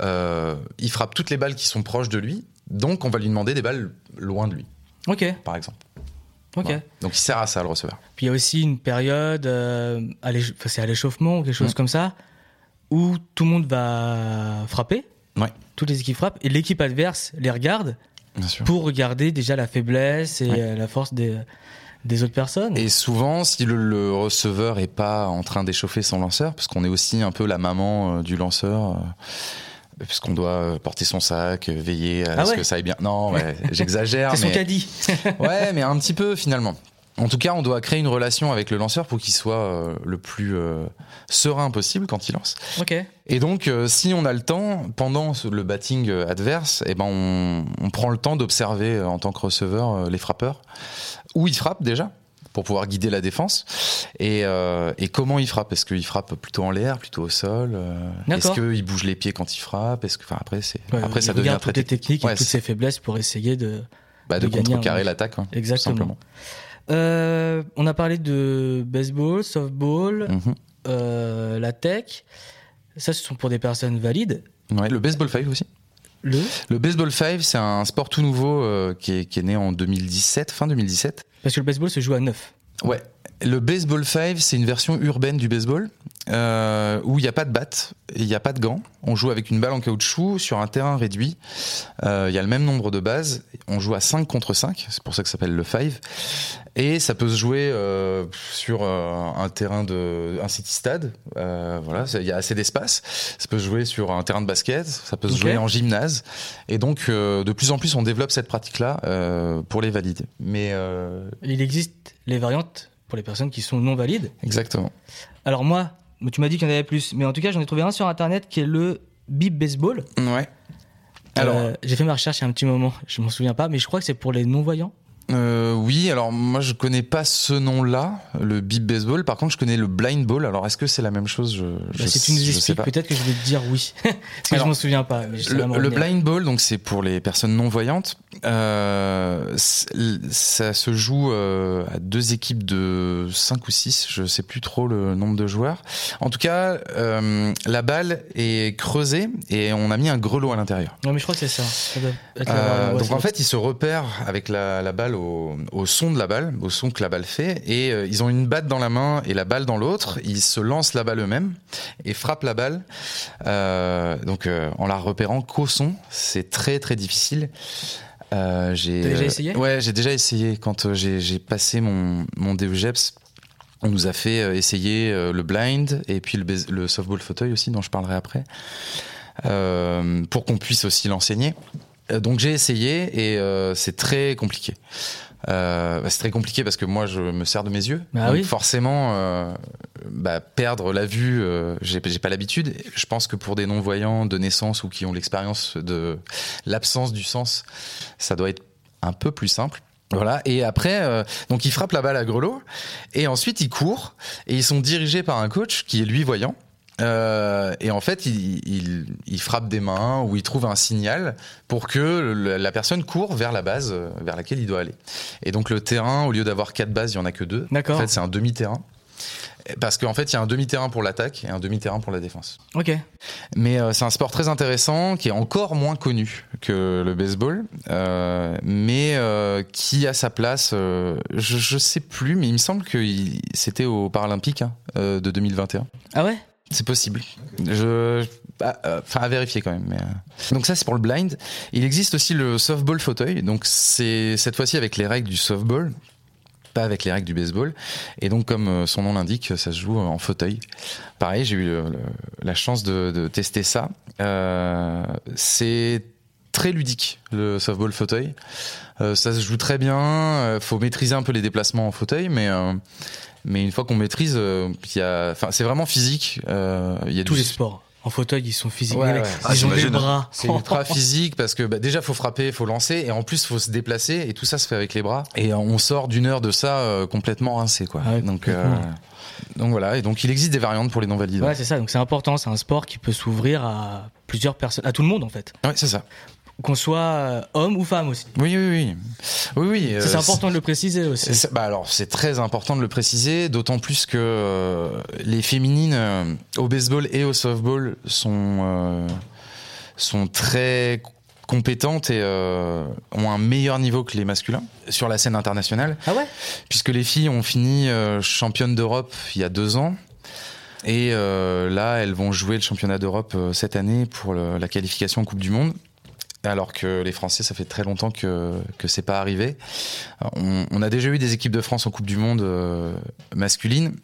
[SPEAKER 2] euh, il frappe toutes les balles qui sont proches de lui, donc on va lui demander des balles loin de lui,
[SPEAKER 1] Ok.
[SPEAKER 2] par exemple.
[SPEAKER 1] Ok.
[SPEAKER 2] Voilà. Donc il sert à ça, le receveur.
[SPEAKER 1] Puis il y a aussi une période, euh, c'est à l'échauffement ou quelque chose
[SPEAKER 2] Mm.
[SPEAKER 1] comme ça, où tout le monde va frapper.
[SPEAKER 2] Ouais.
[SPEAKER 1] Toutes les équipes frappent et l'équipe adverse les regarde pour regarder déjà la faiblesse et
[SPEAKER 2] Ouais.
[SPEAKER 1] euh, la force des, des autres personnes.
[SPEAKER 2] Et souvent, si le, le receveur est pas en train d'échauffer son lanceur, parce qu'on est aussi un peu la maman euh, du lanceur, euh, puisqu'on doit euh, porter son sac, veiller à
[SPEAKER 1] Ah
[SPEAKER 2] ce
[SPEAKER 1] ouais
[SPEAKER 2] que ça aille bien. Non, ouais, j'exagère.
[SPEAKER 1] c'est son
[SPEAKER 2] mais...
[SPEAKER 1] caddie.
[SPEAKER 2] Ouais, mais un petit peu finalement. En tout cas, on doit créer une relation avec le lanceur pour qu'il soit euh, le plus euh, serein possible quand il lance.
[SPEAKER 1] ok.
[SPEAKER 2] Et donc, euh, si on a le temps, pendant le batting adverse, eh ben on, on prend le temps d'observer en tant que receveur les frappeurs, où ils frappent déjà, pour pouvoir guider la défense, et, et comment ils frappent? Est-ce qu'ils frappent plutôt en l'air, plutôt au sol Est-ce qu'ils bougent les pieds quand ils frappent? Est-ce que, enfin, après,
[SPEAKER 1] Ouais,
[SPEAKER 2] après ça devient très
[SPEAKER 1] toutes les
[SPEAKER 2] technique.
[SPEAKER 1] techniques et
[SPEAKER 2] Ouais,
[SPEAKER 1] toutes ses faiblesses pour essayer de.
[SPEAKER 2] bah, de,
[SPEAKER 1] de
[SPEAKER 2] contrecarrer l'attaque, hein, tout
[SPEAKER 1] Exactement.
[SPEAKER 2] simplement.
[SPEAKER 1] Euh, on a parlé de baseball, softball,
[SPEAKER 2] Mhm.
[SPEAKER 1] euh, la tech. Ça, ce sont pour des personnes valides.
[SPEAKER 2] Ouais, le baseball 5 aussi.
[SPEAKER 1] Le
[SPEAKER 2] Le baseball 5, c'est un sport tout nouveau euh, qui, est, qui est né en 2017, fin 2017.
[SPEAKER 1] Parce que le baseball se joue à 9.
[SPEAKER 2] Ouais. Le baseball 5, c'est une version urbaine du baseball euh, où il n'y a pas de batte, et il n'y a pas de gants. On joue avec une balle en caoutchouc sur un terrain réduit. Euh, Il y a le même nombre de bases. On joue à 5 contre 5, c'est pour ça que ça s'appelle le 5. Et ça peut se jouer euh, sur un terrain de un city stade. Voilà, il y a assez d'espace. Ça peut se jouer sur un terrain de basket. Ça peut se jouer en gymnase. Et donc, de plus en plus, on développe cette pratique-là pour les valides. Mais
[SPEAKER 1] Il existe les variantes pour les personnes qui sont non valides.
[SPEAKER 2] exactement.
[SPEAKER 1] Alors moi, tu m'as dit qu'il y en avait plus, mais en tout cas, j'en ai trouvé un sur internet qui est le Bip Baseball.
[SPEAKER 2] Ouais. Alors,
[SPEAKER 1] Euh, j'ai fait ma recherche il y a un petit moment, je m'en souviens pas, mais je crois que c'est pour les non-voyants.
[SPEAKER 2] Euh, oui, alors moi je connais pas ce nom-là, le beep baseball. Par contre, je connais le blind ball. Alors, est-ce que c'est la même chose? Je, je,
[SPEAKER 1] Bah, si tu nous
[SPEAKER 2] je
[SPEAKER 1] expliques, peut-être que je vais te dire oui. Parce que
[SPEAKER 2] Alors,
[SPEAKER 1] je m'en souviens pas. Mais je
[SPEAKER 2] Le, blind ball, donc c'est pour les personnes non voyantes. Euh, ça se joue euh, à deux équipes de 5 ou 6, je sais plus trop le nombre de joueurs. En tout cas, euh, la balle est creusée et on a mis un grelot à l'intérieur.
[SPEAKER 1] Non, mais je crois que c'est ça. Ça doit être la
[SPEAKER 2] Euh.
[SPEAKER 1] Ouais,
[SPEAKER 2] donc en fait, ils se repèrent avec la, la balle au, au son de la balle, au son que la balle fait, et euh, ils ont une batte dans la main et la balle dans l'autre. Ils se lancent la balle eux-mêmes et frappent la balle. Euh, donc euh, en la repérant qu'au son, c'est très très difficile. J'ai
[SPEAKER 1] déjà essayé?
[SPEAKER 2] Ouais, j'ai déjà essayé quand j'ai passé mon mon DEGEPS. On nous a fait essayer le blind et puis le, softball fauteuil aussi, dont je parlerai après, pour qu'on puisse aussi l'enseigner. Euh, Donc j'ai essayé et euh, c'est très compliqué. Euh, bah, c'est très compliqué parce que moi je me sers de mes yeux.
[SPEAKER 1] Bah
[SPEAKER 2] Donc
[SPEAKER 1] oui.
[SPEAKER 2] forcément, euh, bah, perdre la vue, euh, j'ai j'ai pas l'habitude. Je pense que pour des non-voyants de naissance ou qui ont l'expérience de l'absence du sens, ça doit être un peu plus simple. Voilà. Et après, euh, donc ils frappent la balle à grelot et ensuite ils courent et ils sont dirigés par un coach qui est lui voyant. Euh, et en fait, il, il, il frappe des mains ou il trouve un signal pour que le- la personne court vers la base euh, vers laquelle il doit aller. Et donc le terrain, au lieu d'avoir quatre bases, il y en a que deux.
[SPEAKER 1] D'accord.
[SPEAKER 2] En fait, c'est un demi-terrain. Parce qu'en fait, il y a un demi-terrain pour l'attaque et un demi-terrain pour la défense.
[SPEAKER 1] Ok.
[SPEAKER 2] Mais euh, c'est un sport très intéressant qui est encore moins connu que le baseball, euh, mais euh, qui a sa place. euh, je, je sais plus, mais il me semble que c'était aux Paralympiques hein, euh, de 2021.
[SPEAKER 1] Ah ouais?
[SPEAKER 2] C'est possible. Je, ah, euh, enfin, à vérifier quand même. Mais, euh. Donc ça, c'est pour le blind. Il existe aussi le softball fauteuil. Donc c'est cette fois-ci avec les règles du softball, pas avec les règles du baseball. Et donc, comme euh, son nom l'indique, ça se joue en fauteuil. Pareil, j'ai eu la chance de, tester ça. C'est très ludique le softball fauteuil. Ça se joue très bien. faut maîtriser un peu les déplacements en fauteuil, mais mais une fois qu'on maîtrise, euh, il y a, enfin, c'est vraiment physique. euh, Il y a
[SPEAKER 1] Tous
[SPEAKER 2] du-
[SPEAKER 1] les sports. En fauteuil, ils sont physiques.
[SPEAKER 2] Ouais, ouais.
[SPEAKER 3] Ah,
[SPEAKER 1] ils ont des
[SPEAKER 3] j'imagine.
[SPEAKER 1] bras.
[SPEAKER 2] C'est ultra physique parce que bah, déjà faut frapper, faut lancer et en plus faut se déplacer et tout ça se fait avec les bras et on sort d'une heure de ça euh, complètement rincé quoi.
[SPEAKER 1] Ah ouais,
[SPEAKER 2] donc voilà et donc il existe des variantes pour les non valides.
[SPEAKER 1] Ouais, c'est ça. Donc c'est important. C'est un sport qui peut s'ouvrir à plusieurs personnes, à tout le monde en fait.
[SPEAKER 2] Ouais, c'est ça.
[SPEAKER 1] Qu'on soit euh, homme ou femme aussi.
[SPEAKER 2] Oui oui oui oui oui.
[SPEAKER 1] Ça,
[SPEAKER 2] euh,
[SPEAKER 1] c'est important de le préciser
[SPEAKER 2] c'est-
[SPEAKER 1] aussi.
[SPEAKER 2] c'est- bah alors c'est très important de le préciser, d'autant plus que euh, les féminines euh, au baseball et au softball sont sont très compétentes et ont un meilleur niveau que les masculins sur la scène internationale.
[SPEAKER 1] Ah ouais?
[SPEAKER 2] Puisque les filles ont fini championnes d'Europe il y a deux ans. Et là, elles vont jouer le championnat d'Europe cette année pour le- la qualification en Coupe du Monde. Alors que les Français, ça fait très longtemps que que c'est pas arrivé. On, on a déjà eu des équipes de France en Coupe du Monde euh, masculine,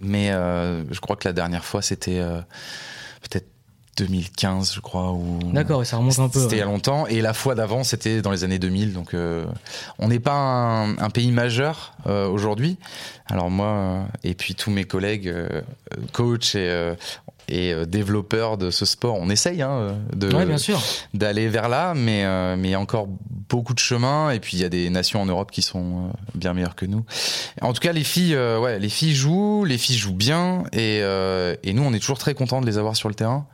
[SPEAKER 2] mais euh, je crois que la dernière fois c'était euh, peut-être 2015, je crois. Ou
[SPEAKER 1] D'accord, ça remonte un peu.
[SPEAKER 2] c'était il y a longtemps. Et la fois d'avant, c'était dans les années 2000. Donc, euh, on n'est pas un, un pays majeur euh, aujourd'hui. Alors moi, euh, et puis tous mes collègues, coachs et, et euh, développeurs de ce sport, on essaye hein, de
[SPEAKER 1] Ouais, bien sûr.
[SPEAKER 2] d'aller vers là, mais euh, mais il y a encore beaucoup de chemin. Et puis il y a des nations en Europe qui sont euh, bien meilleures que nous. En tout cas, les filles, euh, ouais, les filles jouent, les filles jouent bien, et euh, et nous, on est toujours très contents de les avoir sur le terrain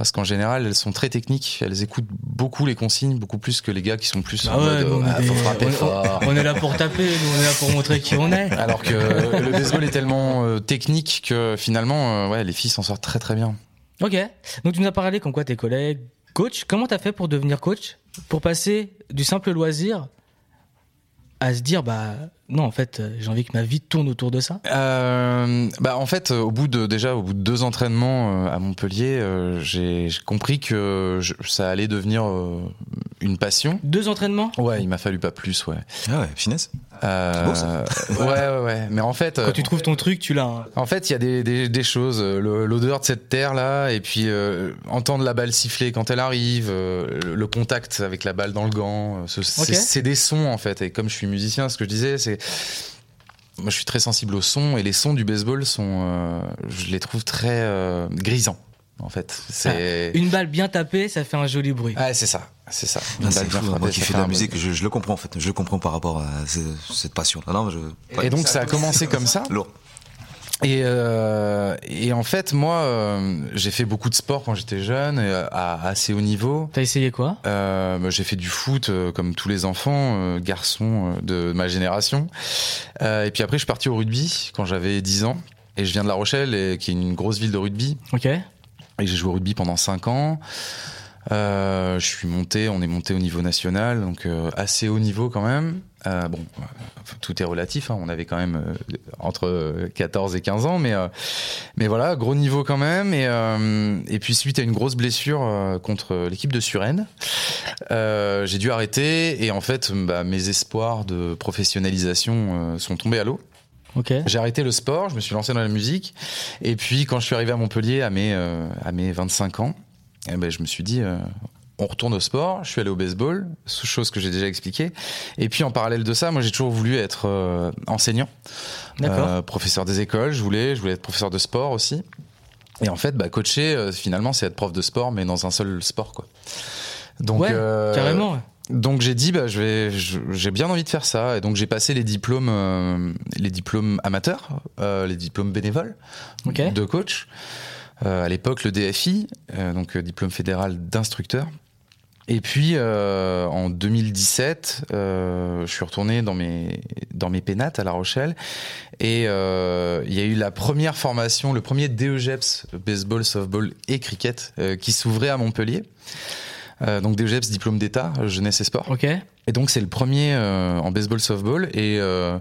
[SPEAKER 2] parce qu'en général, elles sont très techniques. Elles écoutent beaucoup les consignes, beaucoup plus que les gars qui sont plus
[SPEAKER 1] Ah
[SPEAKER 2] en
[SPEAKER 1] ouais,
[SPEAKER 2] mode
[SPEAKER 1] on,
[SPEAKER 2] ah,
[SPEAKER 1] est
[SPEAKER 2] faut frapper
[SPEAKER 1] on-
[SPEAKER 2] fort.
[SPEAKER 1] on est là pour taper, nous on est là pour montrer qui on est.
[SPEAKER 2] Alors que le baseball est tellement euh, technique que finalement, euh, ouais, les filles s'en sortent très très bien.
[SPEAKER 1] Ok. Donc tu nous as parlé comme quoi tes collègues, coach. Comment t'as fait pour devenir coach? Pour passer du simple loisir à se dire, bah non, en fait, euh, j'ai envie que ma vie tourne autour de ça.
[SPEAKER 2] Euh, bah en fait, euh, au bout de déjà au bout de deux entraînements à Montpellier, j'ai compris que je- ça allait devenir une passion.
[SPEAKER 1] Deux entraînements?
[SPEAKER 2] Ouais, il m'a fallu pas plus, ouais.
[SPEAKER 3] Ah ouais, finesse.
[SPEAKER 2] Euh,
[SPEAKER 3] beau, ça.
[SPEAKER 2] ouais, ouais, ouais. Mais en fait,
[SPEAKER 1] Quand tu trouves ton truc, tu l'as. hein.
[SPEAKER 2] en fait, il y a des, des, des choses, l'odeur de cette terre là, et puis euh, entendre la balle siffler quand elle arrive, euh, le, contact avec la balle dans le gant, ce- c'est des sons en fait. Et comme je suis musicien, ce que je disais, c'est moi je suis très sensible aux sons et les sons du baseball sont, euh, je les trouve très euh, grisants en fait. C'est
[SPEAKER 1] Une balle bien tapée, ça fait un joli bruit.
[SPEAKER 2] ouais, c'est ça, c'est ça. Une
[SPEAKER 3] Ah,
[SPEAKER 2] balle bien
[SPEAKER 3] fou,
[SPEAKER 2] frappée,
[SPEAKER 3] moi qui fais
[SPEAKER 2] fait
[SPEAKER 3] de la musique, je, je le comprends en fait. Je comprends par rapport à ce- cette passion. Ah non, je...
[SPEAKER 2] Et donc ça a commencé comme ça.
[SPEAKER 3] Lourd.
[SPEAKER 2] Et, euh, et en fait, moi, euh, j'ai fait beaucoup de sport quand j'étais jeune, et à assez haut niveau.
[SPEAKER 1] T'as essayé quoi?
[SPEAKER 2] Euh, bah, j'ai fait du foot euh, comme tous les enfants, euh, garçons euh, de ma génération. Euh, et puis après, je suis parti au rugby quand j'avais 10 ans. Et je viens de La Rochelle, et, qui est une grosse ville de rugby.
[SPEAKER 1] Ok.
[SPEAKER 2] Et j'ai joué au rugby pendant 5 ans. Euh, je suis monté, on est monté au niveau national, donc euh, assez haut niveau quand même. Euh, bon, tout est relatif. hein, on avait quand même entre euh, 14 et 15 ans, mais mais voilà, gros niveau quand même. Et et puis suite à une grosse blessure contre l'équipe de Suresnes, j'ai dû arrêter. Et en fait, bah, mes espoirs de professionnalisation sont tombés à l'eau.
[SPEAKER 1] Ok.
[SPEAKER 2] J'ai arrêté le sport, je me suis lancé dans la musique. Et puis, quand je suis arrivé à Montpellier à mes, euh, à mes 25 ans, eh ben, je me suis dit, euh, on retourne au sport. Je suis allé au baseball, chose que j'ai déjà expliqué. Et puis, en parallèle de ça, moi, j'ai toujours voulu être euh, enseignant, euh, professeur des écoles. Je voulais, je voulais être professeur de sport aussi. Et en fait, bah, coacher, euh, finalement, c'est être prof de sport, mais dans un seul sport, quoi. Donc,
[SPEAKER 1] ouais, carrément. ouais.
[SPEAKER 2] donc j'ai dit bah je vais je- j'ai bien envie de faire ça et donc j'ai passé les diplômes euh, les diplômes amateurs euh, les diplômes bénévoles de coach à l'époque le DFI euh, donc euh, diplôme fédéral d'instructeur. Et puis euh, en 2017 euh, je suis retourné dans mes dans mes pénates à La Rochelle. Et euh, il y a eu la première formation le premier DEGEPS baseball softball et cricket euh, qui s'ouvrait à Montpellier. Euh, donc DEGEPS diplôme d'état jeunesse et sport.
[SPEAKER 1] Ok.
[SPEAKER 2] et donc c'est le premier euh, en baseball softball. Et euh,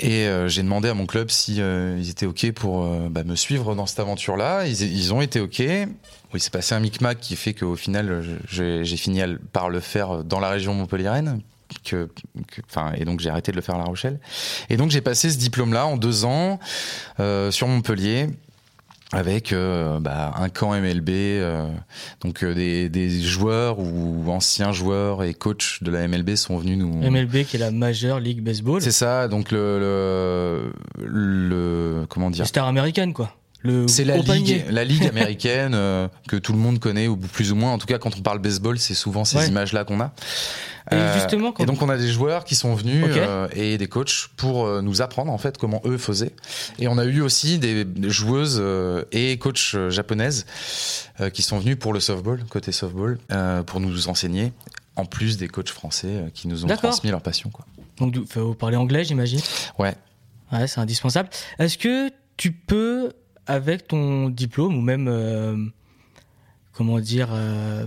[SPEAKER 2] et euh, j'ai demandé à mon club si euh, ils étaient ok pour euh, bah, me suivre dans cette aventure là. Ils, ils ont été ok. Oui, c'est passé un micmac qui fait qu'au final j'ai fini par le faire dans la région montpelliéraine. Que, que- et donc j'ai arrêté de le faire à La Rochelle. Et donc j'ai passé ce diplôme-là en deux ans euh, sur Montpellier. Avec euh, bah, un camp MLB, euh, donc euh, des, des, joueurs ou anciens joueurs et coachs de la MLB sont venus nous.
[SPEAKER 1] MLB qui est la Major League Baseball.
[SPEAKER 2] C'est ça, donc le, le, le comment dire.
[SPEAKER 1] Star américaine quoi.
[SPEAKER 2] C'est la ligue, la ligue américaine que tout le monde connaît ou plus ou moins. En tout cas, quand on parle baseball, c'est souvent ces images-là qu'on a.
[SPEAKER 1] Et, justement,
[SPEAKER 2] et donc on a des joueurs qui sont venus et des coachs pour nous apprendre en fait comment eux faisaient. Et on a eu aussi des joueuses et coachs japonaises qui sont venus pour le softball, côté softball, pour nous enseigner, en plus des coachs français qui nous ont transmis leur passion. Quoi.
[SPEAKER 1] Donc vous parlez anglais, j'imagine
[SPEAKER 2] Ouais.
[SPEAKER 1] Ouais, c'est indispensable. Est-ce que tu peux avec ton diplôme ou même, euh, comment dire, euh,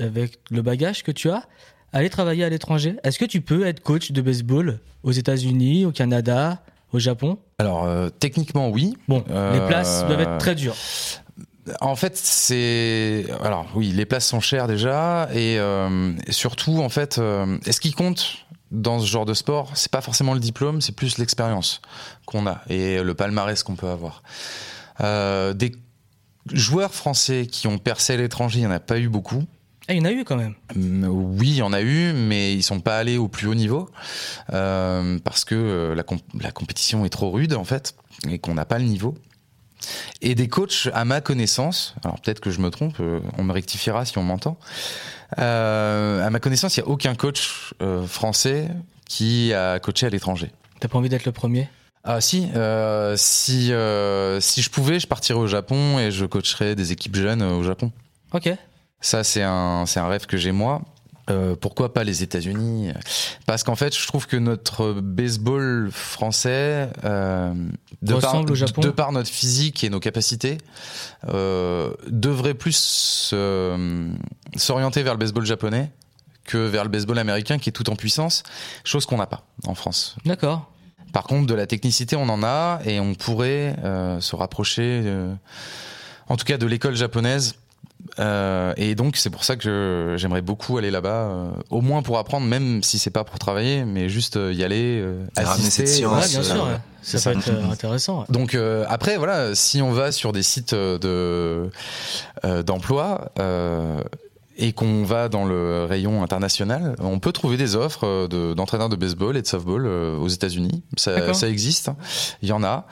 [SPEAKER 1] avec le bagage que tu as, aller travailler à l'étranger Est-ce que tu peux être coach de baseball aux États-Unis, au Canada, au Japon?
[SPEAKER 2] Alors, euh, techniquement, oui.
[SPEAKER 1] Bon, les places doivent être très dures.
[SPEAKER 2] En fait, c'est alors oui, les places sont chères déjà et surtout en fait, est-ce qui compte dans ce genre de sport, c'est pas forcément le diplôme, c'est plus l'expérience qu'on a et le palmarès qu'on peut avoir. Euh, des joueurs français qui ont percé à l'étranger, il n'y en a pas eu beaucoup.
[SPEAKER 1] Ah, il y en a eu quand même.
[SPEAKER 2] Mm, oui, il y en a eu, mais ils sont pas allés au plus haut niveau euh, parce que euh, la, la, compétition est trop rude en fait et qu'on n'a pas le niveau. Et des coachs, à ma connaissance, alors peut-être que je me trompe, on me rectifiera si on m'entend. à ma connaissance, il n'y a aucun coach français qui a coaché à l'étranger.
[SPEAKER 1] T'as pas envie d'être le premier?
[SPEAKER 2] Ah si, euh, si euh, si je pouvais, je partirais au Japon et je coacherais des équipes jeunes au Japon.
[SPEAKER 1] Ok.
[SPEAKER 2] Ça c'est un c'est un rêve que j'ai moi. Euh, pourquoi pas les États-Unis? Parce qu'en fait, je trouve que notre baseball français, euh, de, par,
[SPEAKER 1] au Japon?
[SPEAKER 2] de par notre physique et nos capacités, euh, devrait plus s'orienter vers le baseball japonais que vers le baseball américain qui est tout en puissance, chose qu'on n'a pas en France.
[SPEAKER 1] D'accord.
[SPEAKER 2] Par contre, de la technicité, on en a et on pourrait euh, se rapprocher, euh, en tout cas, de l'école japonaise. Euh, et donc, c'est pour ça que j'aimerais beaucoup aller là-bas, au moins pour apprendre, même si c'est pas pour travailler, mais juste y aller, assister.
[SPEAKER 1] Science, bien sûr, ça, ça peut être intéressant.
[SPEAKER 2] Donc après, voilà, si on va sur des sites de d'emploi et qu'on va dans le rayon international, on peut trouver des offres euh, d'entraîneurs de, baseball et de softball euh, aux États-Unis. Ça, ça, existe, hein. il y en a.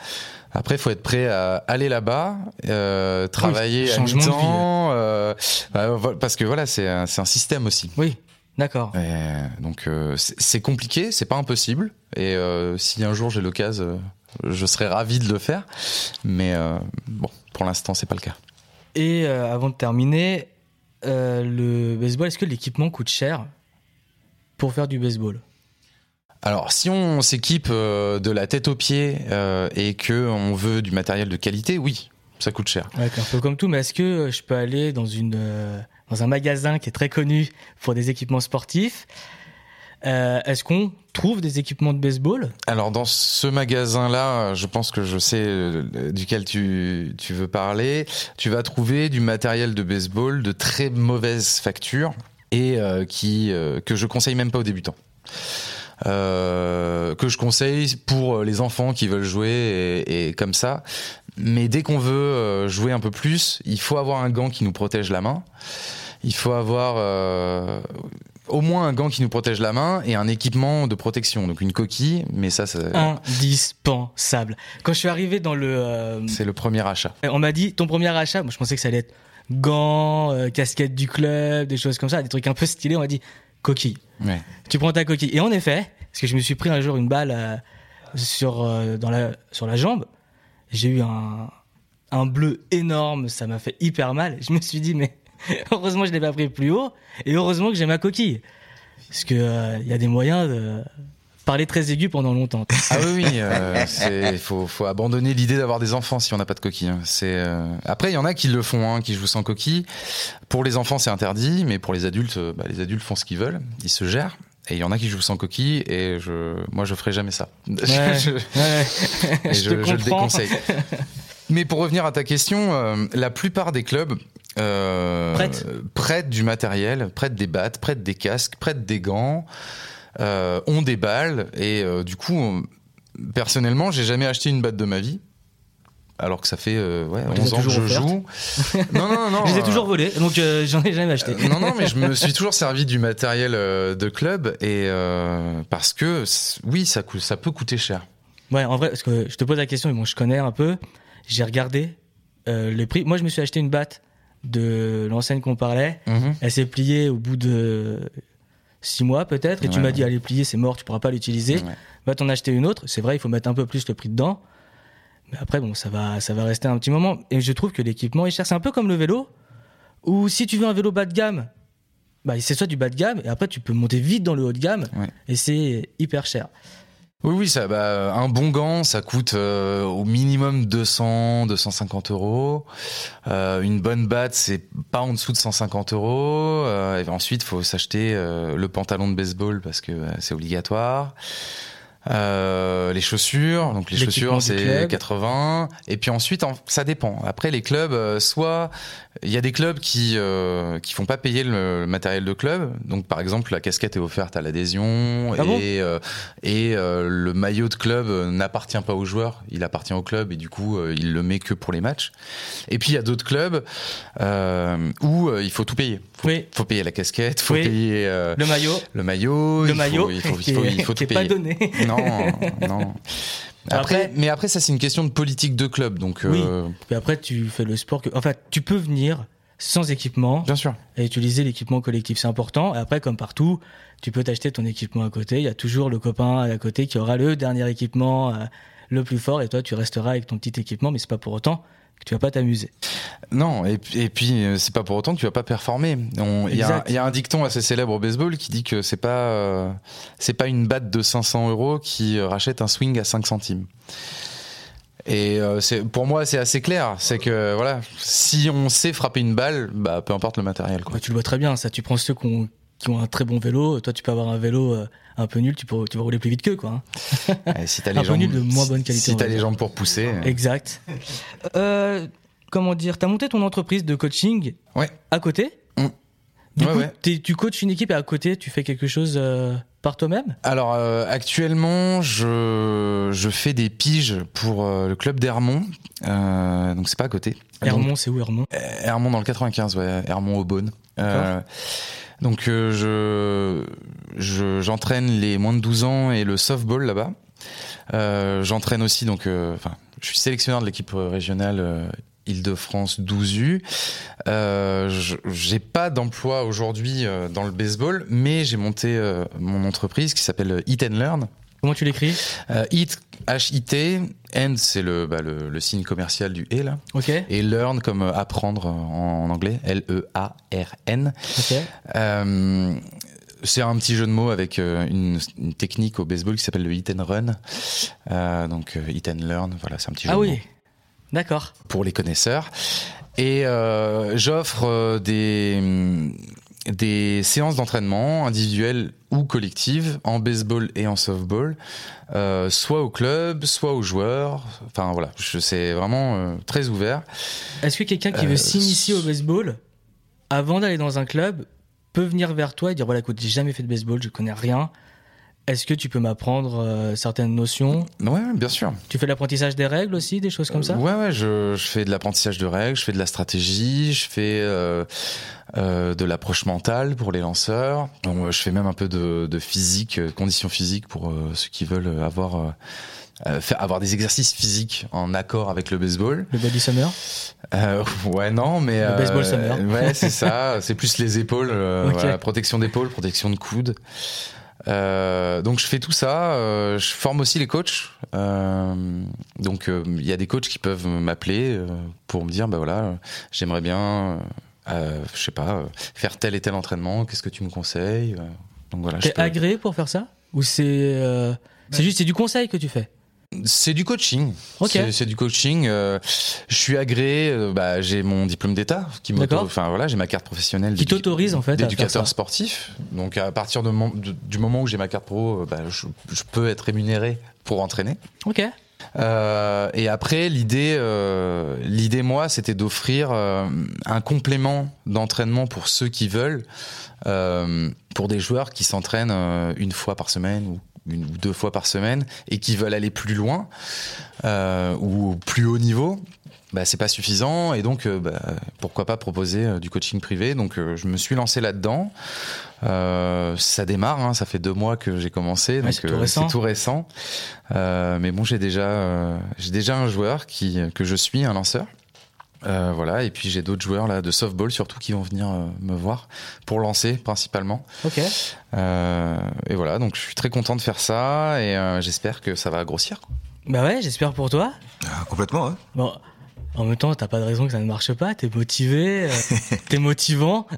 [SPEAKER 2] Après, il faut être prêt à aller là-bas, euh, travailler à mi-temps, euh, bah, parce que voilà, c'est un, un, système aussi.
[SPEAKER 1] Oui, d'accord.
[SPEAKER 2] Donc euh, c'est compliqué, c'est pas impossible. Et si un jour j'ai l'occasion, je serais ravi de le faire. Mais bon, pour l'instant, c'est pas le cas.
[SPEAKER 1] Et avant de terminer, euh, le baseball, est-ce que l'équipement coûte cher pour faire du baseball?
[SPEAKER 2] Alors, si on s'équipe euh, de la tête aux pieds euh, et que on veut du matériel de qualité, oui, ça coûte cher.
[SPEAKER 1] un peu comme tout, mais est-ce que je peux aller dans une dans un magasin qui est très connu pour des équipements sportifs? Euh, Est-ce qu'on trouve des équipements de baseball?
[SPEAKER 2] Alors dans ce magasin-là, je pense que je sais euh, duquel tu, tu veux parler. Tu vas trouver du matériel de baseball de très mauvaise facture et euh, qui que je conseille même pas aux débutants. Que je conseille pour les enfants qui veulent jouer et, comme ça. Mais dès qu'on veut jouer un peu plus, il faut avoir un gant qui nous protège la main. Il faut avoir au moins un gant qui nous protège la main et un équipement de protection, donc une coquille, mais ça, c'est
[SPEAKER 1] indispensable. Quand je suis arrivé dans le,
[SPEAKER 2] euh, c'est le premier achat.
[SPEAKER 1] On m'a dit ton premier achat, moi je pensais que ça allait être gants, euh, casquette du club, des choses comme ça, des trucs un peu stylés. On m'a dit coquille.
[SPEAKER 2] Ouais.
[SPEAKER 1] Tu prends ta coquille. Et en effet, parce que je me suis pris un jour une balle euh, sur dans la sur la jambe, j'ai eu un un bleu énorme, ça m'a fait hyper mal. Je me suis dit mais heureusement, je l'ai pas pris plus haut. Et heureusement que j'ai ma coquille. Parce que il euh, y a des moyens de parler très aigu pendant longtemps.
[SPEAKER 2] Ah oui, oui, euh, il faut, faut, abandonner l'idée d'avoir des enfants si on n'a pas de coquille. Hein. C'est euh, après il y en a qui le font, hein, qui jouent sans coquille. Pour les enfants c'est interdit, mais pour les adultes, bah, les adultes font ce qu'ils veulent, ils se gèrent. Et il y en a qui jouent sans coquille et je, moi je ferai jamais ça.
[SPEAKER 1] Ouais, je, ouais. je,
[SPEAKER 2] je,
[SPEAKER 1] je
[SPEAKER 2] le déconseille. Mais pour revenir à ta question, la plupart des clubs
[SPEAKER 1] euh,
[SPEAKER 2] prête. du matériel, prête des battes, prête des casques, prête des gants, euh, ont des balles et euh, du coup, personnellement, j'ai jamais acheté une batte de ma vie. alors que ça fait euh, ouais,
[SPEAKER 1] On les a
[SPEAKER 2] 11 ans que je joue. non, non, non.
[SPEAKER 1] je les ai toujours volés, donc j'en ai jamais acheté.
[SPEAKER 2] non, non, mais je me suis toujours servi du matériel de club et parce que oui, ça, coûte- ça peut coûter cher.
[SPEAKER 1] Ouais, en vrai, parce que je te pose la question, mais bon, je connais un peu. J'ai regardé les prix. Moi, je me suis acheté une batte de l'enseigne qu'on parlait. Elle s'est pliée au bout de six mois peut-être, et tu m'as
[SPEAKER 2] ouais.
[SPEAKER 1] dit, elle est pliée, c'est mort, tu pourras pas l'utiliser.
[SPEAKER 2] Ouais.
[SPEAKER 1] Va t'en acheter une autre. C'est vrai, il faut mettre un peu plus le prix dedans. Mais après, bon, ça va, ça va rester un petit moment. Et je trouve que l'équipement est cher. C'est un peu comme le vélo, où si tu veux un vélo bas de gamme, bah, c'est soit du bas de gamme, et après, tu peux monter vite dans le haut de gamme, et c'est hyper cher.
[SPEAKER 2] Oui, oui, ça, bah, un bon gant, ça coûte euh, au minimum 200, 250 euros. Euh, une bonne batte, c'est pas en dessous de 150 euros. Euh, et ensuite, faut s'acheter euh, le pantalon de baseball parce que c'est obligatoire. Euh, les chaussures, donc les chaussures c'est
[SPEAKER 1] club.
[SPEAKER 2] 80 et puis ensuite en- ça dépend. Après les clubs, euh, soit il y a des clubs qui euh, qui font pas payer le matériel de club, donc par exemple la casquette est offerte à l'adhésion
[SPEAKER 1] Ah
[SPEAKER 2] et euh, et euh, le maillot de club n'appartient pas aux joueurs, il appartient au club et du coup il le met que pour les matchs. Et puis il y a d'autres clubs où il faut tout payer. Faut,
[SPEAKER 1] Oui.
[SPEAKER 2] faut payer la casquette, faut
[SPEAKER 1] Oui.
[SPEAKER 2] payer
[SPEAKER 1] Le maillot,
[SPEAKER 2] le maillot,
[SPEAKER 1] le
[SPEAKER 2] il faut-
[SPEAKER 1] maillot,
[SPEAKER 2] il faut, il faut, il faut tout
[SPEAKER 1] pas
[SPEAKER 2] payer.
[SPEAKER 1] donné.
[SPEAKER 2] Non, non.
[SPEAKER 1] Après-
[SPEAKER 2] Après, mais après ça c'est une question de politique de club, donc euh,
[SPEAKER 1] Puis après, tu fais le sport que. En fait, tu peux venir sans équipement
[SPEAKER 2] bien sûr.
[SPEAKER 1] et utiliser l'équipement collectif. C'est important. Et après, comme partout, tu peux t'acheter ton équipement à côté. Il y a toujours le copain à côté qui aura le dernier équipement euh, le plus fort et toi, tu resteras avec ton petit équipement, mais c'est pas pour autant tu vas pas t'amuser.
[SPEAKER 2] Non, et, puis- et puis euh, c'est pas pour autant que tu vas pas performer. Il y, a un-
[SPEAKER 1] Exact.
[SPEAKER 2] il y a un dicton assez célèbre au baseball qui dit que c'est pas euh, c'est pas une batte de 500 euros qui euh, rachète un swing à 5 centimes. Et euh, c'est pour moi c'est assez clair, c'est que voilà, si on sait frapper une balle, bah peu importe le matériel quoi.
[SPEAKER 1] Tu le vois très bien. Ça, tu prends ceux qui ont, qui ont un très bon vélo. Toi, tu peux avoir un vélo euh, un peu nul. Tu, peux, tu vas rouler plus vite qu'eux, quoi. hein.
[SPEAKER 2] Et si t'as
[SPEAKER 1] Un
[SPEAKER 2] les
[SPEAKER 1] peu
[SPEAKER 2] jambes
[SPEAKER 1] nul de moins bonne qualité,
[SPEAKER 2] si t'as
[SPEAKER 1] va
[SPEAKER 2] les jambes pour pousser, euh,
[SPEAKER 1] Exact. Euh, comment dire T'as monté ton entreprise de coaching
[SPEAKER 2] ouais.
[SPEAKER 1] à côté.
[SPEAKER 2] Mm.
[SPEAKER 1] Du
[SPEAKER 2] Ouais,
[SPEAKER 1] coup,
[SPEAKER 2] ouais.
[SPEAKER 1] t'es- tu coaches une équipe et à côté, tu fais quelque chose euh, par toi-même?
[SPEAKER 2] Alors euh, actuellement, je, je fais des piges pour euh, le club d'Hermont, euh, donc c'est pas à côté.
[SPEAKER 1] Hermont, c'est où Hermont?
[SPEAKER 2] Hermont dans le 95, ouais, Hermont au Beaune. Donc euh, je je- j'entraîne les moins de 12 ans et le softball là-bas. Euh, j'entraîne aussi donc euh, enfin je suis sélectionneur de l'équipe régionale Île-de-France 12U. Euh, j'ai pas d'emploi aujourd'hui dans le baseball, mais j'ai monté mon entreprise qui s'appelle Eat and Learn.
[SPEAKER 1] Comment tu l'écris
[SPEAKER 2] Euh, Eat H-I-T, and c'est le, bah, le le signe commercial du et là,
[SPEAKER 1] Ok.
[SPEAKER 2] et learn comme apprendre en, en anglais, L-E-A-R-N.
[SPEAKER 1] Ok.
[SPEAKER 2] Euh, c'est un petit jeu de mots avec euh, une, une technique au baseball qui s'appelle le hit and run. Euh, donc hit and learn, voilà, c'est un petit jeu
[SPEAKER 1] Ah
[SPEAKER 2] de
[SPEAKER 1] oui.
[SPEAKER 2] mots
[SPEAKER 1] D'accord.
[SPEAKER 2] pour les connaisseurs. Et euh, j'offre des des séances d'entraînement individuelles ou collectives en baseball et en softball, euh, soit au club, soit aux joueurs. Enfin voilà, c'est vraiment euh, très ouvert.
[SPEAKER 1] Est-ce que quelqu'un qui
[SPEAKER 2] Euh,
[SPEAKER 1] veut s'initier au baseball, avant d'aller dans un club, peut venir vers toi et dire voilà, écoute, j'ai jamais fait de baseball, je connais rien. Est-ce que tu peux m'apprendre euh, certaines notions?
[SPEAKER 2] Ouais, bien sûr.
[SPEAKER 1] Tu fais l'apprentissage des règles aussi, des choses comme ça?
[SPEAKER 2] Ouais, ouais, je, je fais de l'apprentissage de règles, je fais de la stratégie, je fais euh, euh, de l'approche mentale pour les lanceurs. Je fais même un peu de, de physique, conditions physiques pour ceux qui veulent avoir euh, faire, avoir des exercices physiques en accord avec le baseball.
[SPEAKER 1] Le body summer?
[SPEAKER 2] Euh, ouais, non, mais
[SPEAKER 1] Le baseball summer.
[SPEAKER 2] Ouais, c'est ça. C'est plus les épaules, euh,
[SPEAKER 1] Ok.
[SPEAKER 2] voilà, protection d'épaule, protection de coude. Euh, donc je fais tout ça. euh, je forme aussi les coachs. Euh, donc euh, il y a des coachs qui peuvent m'appeler euh, pour me dire bah voilà, j'aimerais bien, euh, je sais pas, euh, faire tel et tel entraînement. Qu'est-ce que tu me conseilles? Donc voilà.
[SPEAKER 1] T'es
[SPEAKER 2] peux-
[SPEAKER 1] agréé pour faire ça? Ou c'est euh, c'est juste c'est du conseil que tu fais?
[SPEAKER 2] C'est du coaching. C'est- du coaching. euh, je suis agréé. euh, bah, j'ai mon diplôme d'État qui. Enfin voilà, j'ai ma carte professionnelle.
[SPEAKER 1] Qui t'autorise, en fait,
[SPEAKER 2] d'éducateur sportif. Donc à partir de mon- de- du moment où j'ai ma carte pro, euh, bah, je, je peux être rémunéré pour entraîner.
[SPEAKER 1] Ok.
[SPEAKER 2] Euh, et après, l'idée, l'idée moi, c'était d'offrir un complément d'entraînement pour ceux qui veulent, pour des joueurs qui s'entraînent une fois par semaine ou une ou deux fois par semaine et qui veulent aller plus loin euh, ou au plus haut niveau, bah, c'est pas suffisant et donc euh, bah, pourquoi pas proposer euh, du coaching privé. Donc je me suis lancé là-dedans. Ça démarre, hein, ça fait deux mois que j'ai commencé,
[SPEAKER 1] Ouais,
[SPEAKER 2] donc
[SPEAKER 1] c'est tout récent.
[SPEAKER 2] tout récent. Mais bon, j'ai déjà, j'ai déjà un joueur qui que je suis, un lanceur. Euh, voilà, et puis j'ai d'autres joueurs là de softball surtout qui vont venir euh, me voir pour lancer principalement.
[SPEAKER 1] Ok.
[SPEAKER 2] Euh, et voilà, donc je suis très content de faire ça et euh, j'espère que ça va grossir. quoi.
[SPEAKER 1] Bah ouais, j'espère pour toi.
[SPEAKER 3] Ah, complètement, hein.
[SPEAKER 1] Bon, en même temps, t'as pas de raison que ça ne marche pas. T'es motivé, euh, t'es motivant.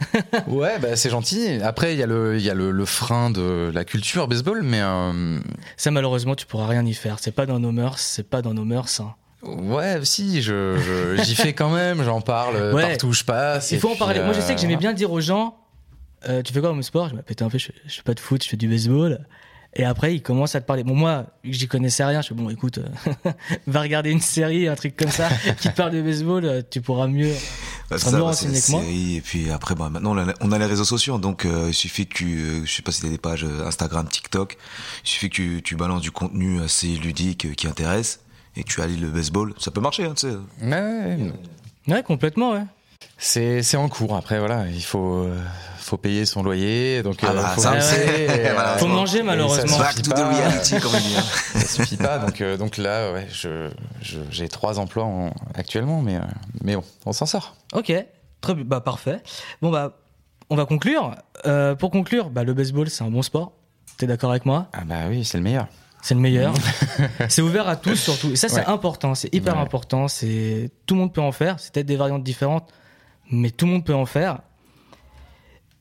[SPEAKER 2] Ouais, bah c'est gentil. Après, il y a le, il y a le, le frein de la culture baseball, mais euh,
[SPEAKER 1] Ça, malheureusement, tu pourras rien y faire. C'est pas dans nos mœurs, c'est pas dans nos mœurs. hein.
[SPEAKER 2] Ouais, si, je, je- j'y fais quand même, j'en parle euh,
[SPEAKER 1] Ouais.
[SPEAKER 2] partout où je passe.
[SPEAKER 1] Il faut en parler. Moi, je
[SPEAKER 2] euh,
[SPEAKER 1] sais que j'aimais
[SPEAKER 2] voilà.
[SPEAKER 1] bien dire aux gens euh, Tu fais quoi comme sport? Je me en fait, je, fais- je fais pas de foot, je fais du baseball. Et après, ils commencent à te parler. Bon, moi, j'y connaissais rien. Je fais Bon, écoute, euh, va regarder une série, un truc comme ça, qui te parle de baseball, euh, tu pourras mieux.
[SPEAKER 3] Bah, ça, bah, c'est la
[SPEAKER 1] que moi.
[SPEAKER 3] série, et puis après, bah, maintenant, on a, on a les réseaux sociaux, donc euh, il suffit que tu, euh, je sais pas si t'as des pages euh, Instagram, TikTok, il suffit que tu, tu balances du contenu assez ludique euh, qui intéresse, et que tu allies le baseball, ça peut marcher, hein, tu sais.
[SPEAKER 2] Ouais, ouais,
[SPEAKER 1] complètement, ouais.
[SPEAKER 2] C'est, c'est en cours. Après, voilà, il faut, euh, faut payer son loyer, donc
[SPEAKER 3] Ah
[SPEAKER 2] euh,
[SPEAKER 3] bah,
[SPEAKER 2] faut
[SPEAKER 3] ça,
[SPEAKER 2] et,
[SPEAKER 3] Voilà.
[SPEAKER 1] Faut
[SPEAKER 3] bon.
[SPEAKER 1] manger, malheureusement.
[SPEAKER 2] ça
[SPEAKER 3] Back
[SPEAKER 2] suffit
[SPEAKER 3] to the reality, comme on dit. hein.
[SPEAKER 2] ça suffit pas. Donc, euh, donc là, ouais, je, je- j'ai trois emplois en- actuellement, mais, euh, mais bon, on s'en sort.
[SPEAKER 1] Ok, très bien. Bah, parfait. Bon, bah, on va conclure. Euh, pour conclure, bah, le baseball, c'est un bon sport. T'es d'accord avec moi?
[SPEAKER 2] Ah bah oui, c'est le meilleur.
[SPEAKER 1] C'est le meilleur. c'est ouvert à tous surtout. Et ça, c'est
[SPEAKER 2] Ouais.
[SPEAKER 1] important. C'est hyper
[SPEAKER 2] Ouais.
[SPEAKER 1] important. C'est tout le monde peut en faire. C'est peut-être des variantes différentes, mais tout le monde peut en faire.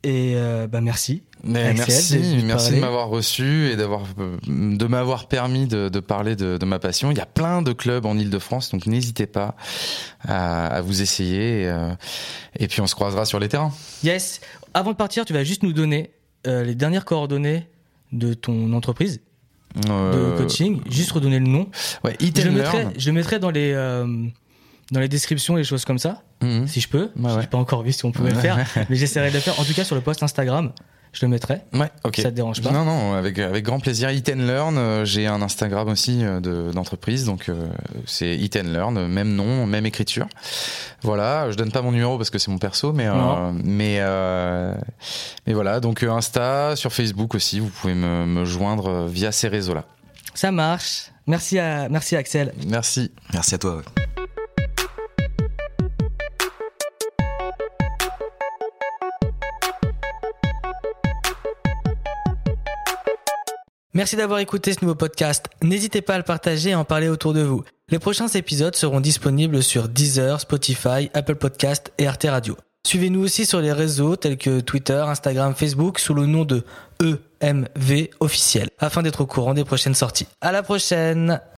[SPEAKER 1] Et euh, bah merci.
[SPEAKER 2] Mais merci,
[SPEAKER 1] de-
[SPEAKER 2] merci
[SPEAKER 1] parler.
[SPEAKER 2] de m'avoir reçu et d'avoir euh, de m'avoir permis de, de parler de, de ma passion. Il y a plein de clubs en Ile-de-France, donc n'hésitez pas à, à vous essayer. Et, euh, et puis on se croisera sur les terrains.
[SPEAKER 1] Yes. Avant de partir, tu vas juste nous donner euh, les dernières coordonnées de ton entreprise de
[SPEAKER 2] Euh,
[SPEAKER 1] coaching. Juste redonner le nom.
[SPEAKER 2] Ouais,
[SPEAKER 1] Je mettrai, je mettrai dans les euh, dans les descriptions, les choses comme ça,
[SPEAKER 2] Mhm.
[SPEAKER 1] si je peux.
[SPEAKER 2] Ouais,
[SPEAKER 1] Je
[SPEAKER 2] ouais.
[SPEAKER 1] n'ai pas encore vu si on pouvait le faire, mais j'essaierai de le faire. En tout cas, sur le post Instagram, je le mettrai.
[SPEAKER 2] Ouais, ok.
[SPEAKER 1] Ça te dérange pas
[SPEAKER 2] Non, non, avec, avec grand plaisir. Eat and Learn, euh, j'ai un Instagram aussi euh, de- d'entreprise, donc euh, c'est Eat and Learn, même nom, même écriture. Voilà, je donne pas mon numéro parce que c'est mon perso, mais euh, mais euh, mais voilà, donc Insta, sur Facebook aussi, vous pouvez me, me joindre via ces réseaux-là.
[SPEAKER 1] Ça marche. Merci à merci Axel.
[SPEAKER 2] Merci.
[SPEAKER 3] Merci à toi. ouais.
[SPEAKER 1] Merci d'avoir écouté ce nouveau podcast. N'hésitez pas à le partager et en parler autour de vous. Les prochains épisodes seront disponibles sur Deezer, Spotify, Apple Podcast et Arte Radio. Suivez-nous aussi sur les réseaux tels que Twitter, Instagram, Facebook sous le nom de EMV officiel afin d'être au courant des prochaines sorties. À la prochaine!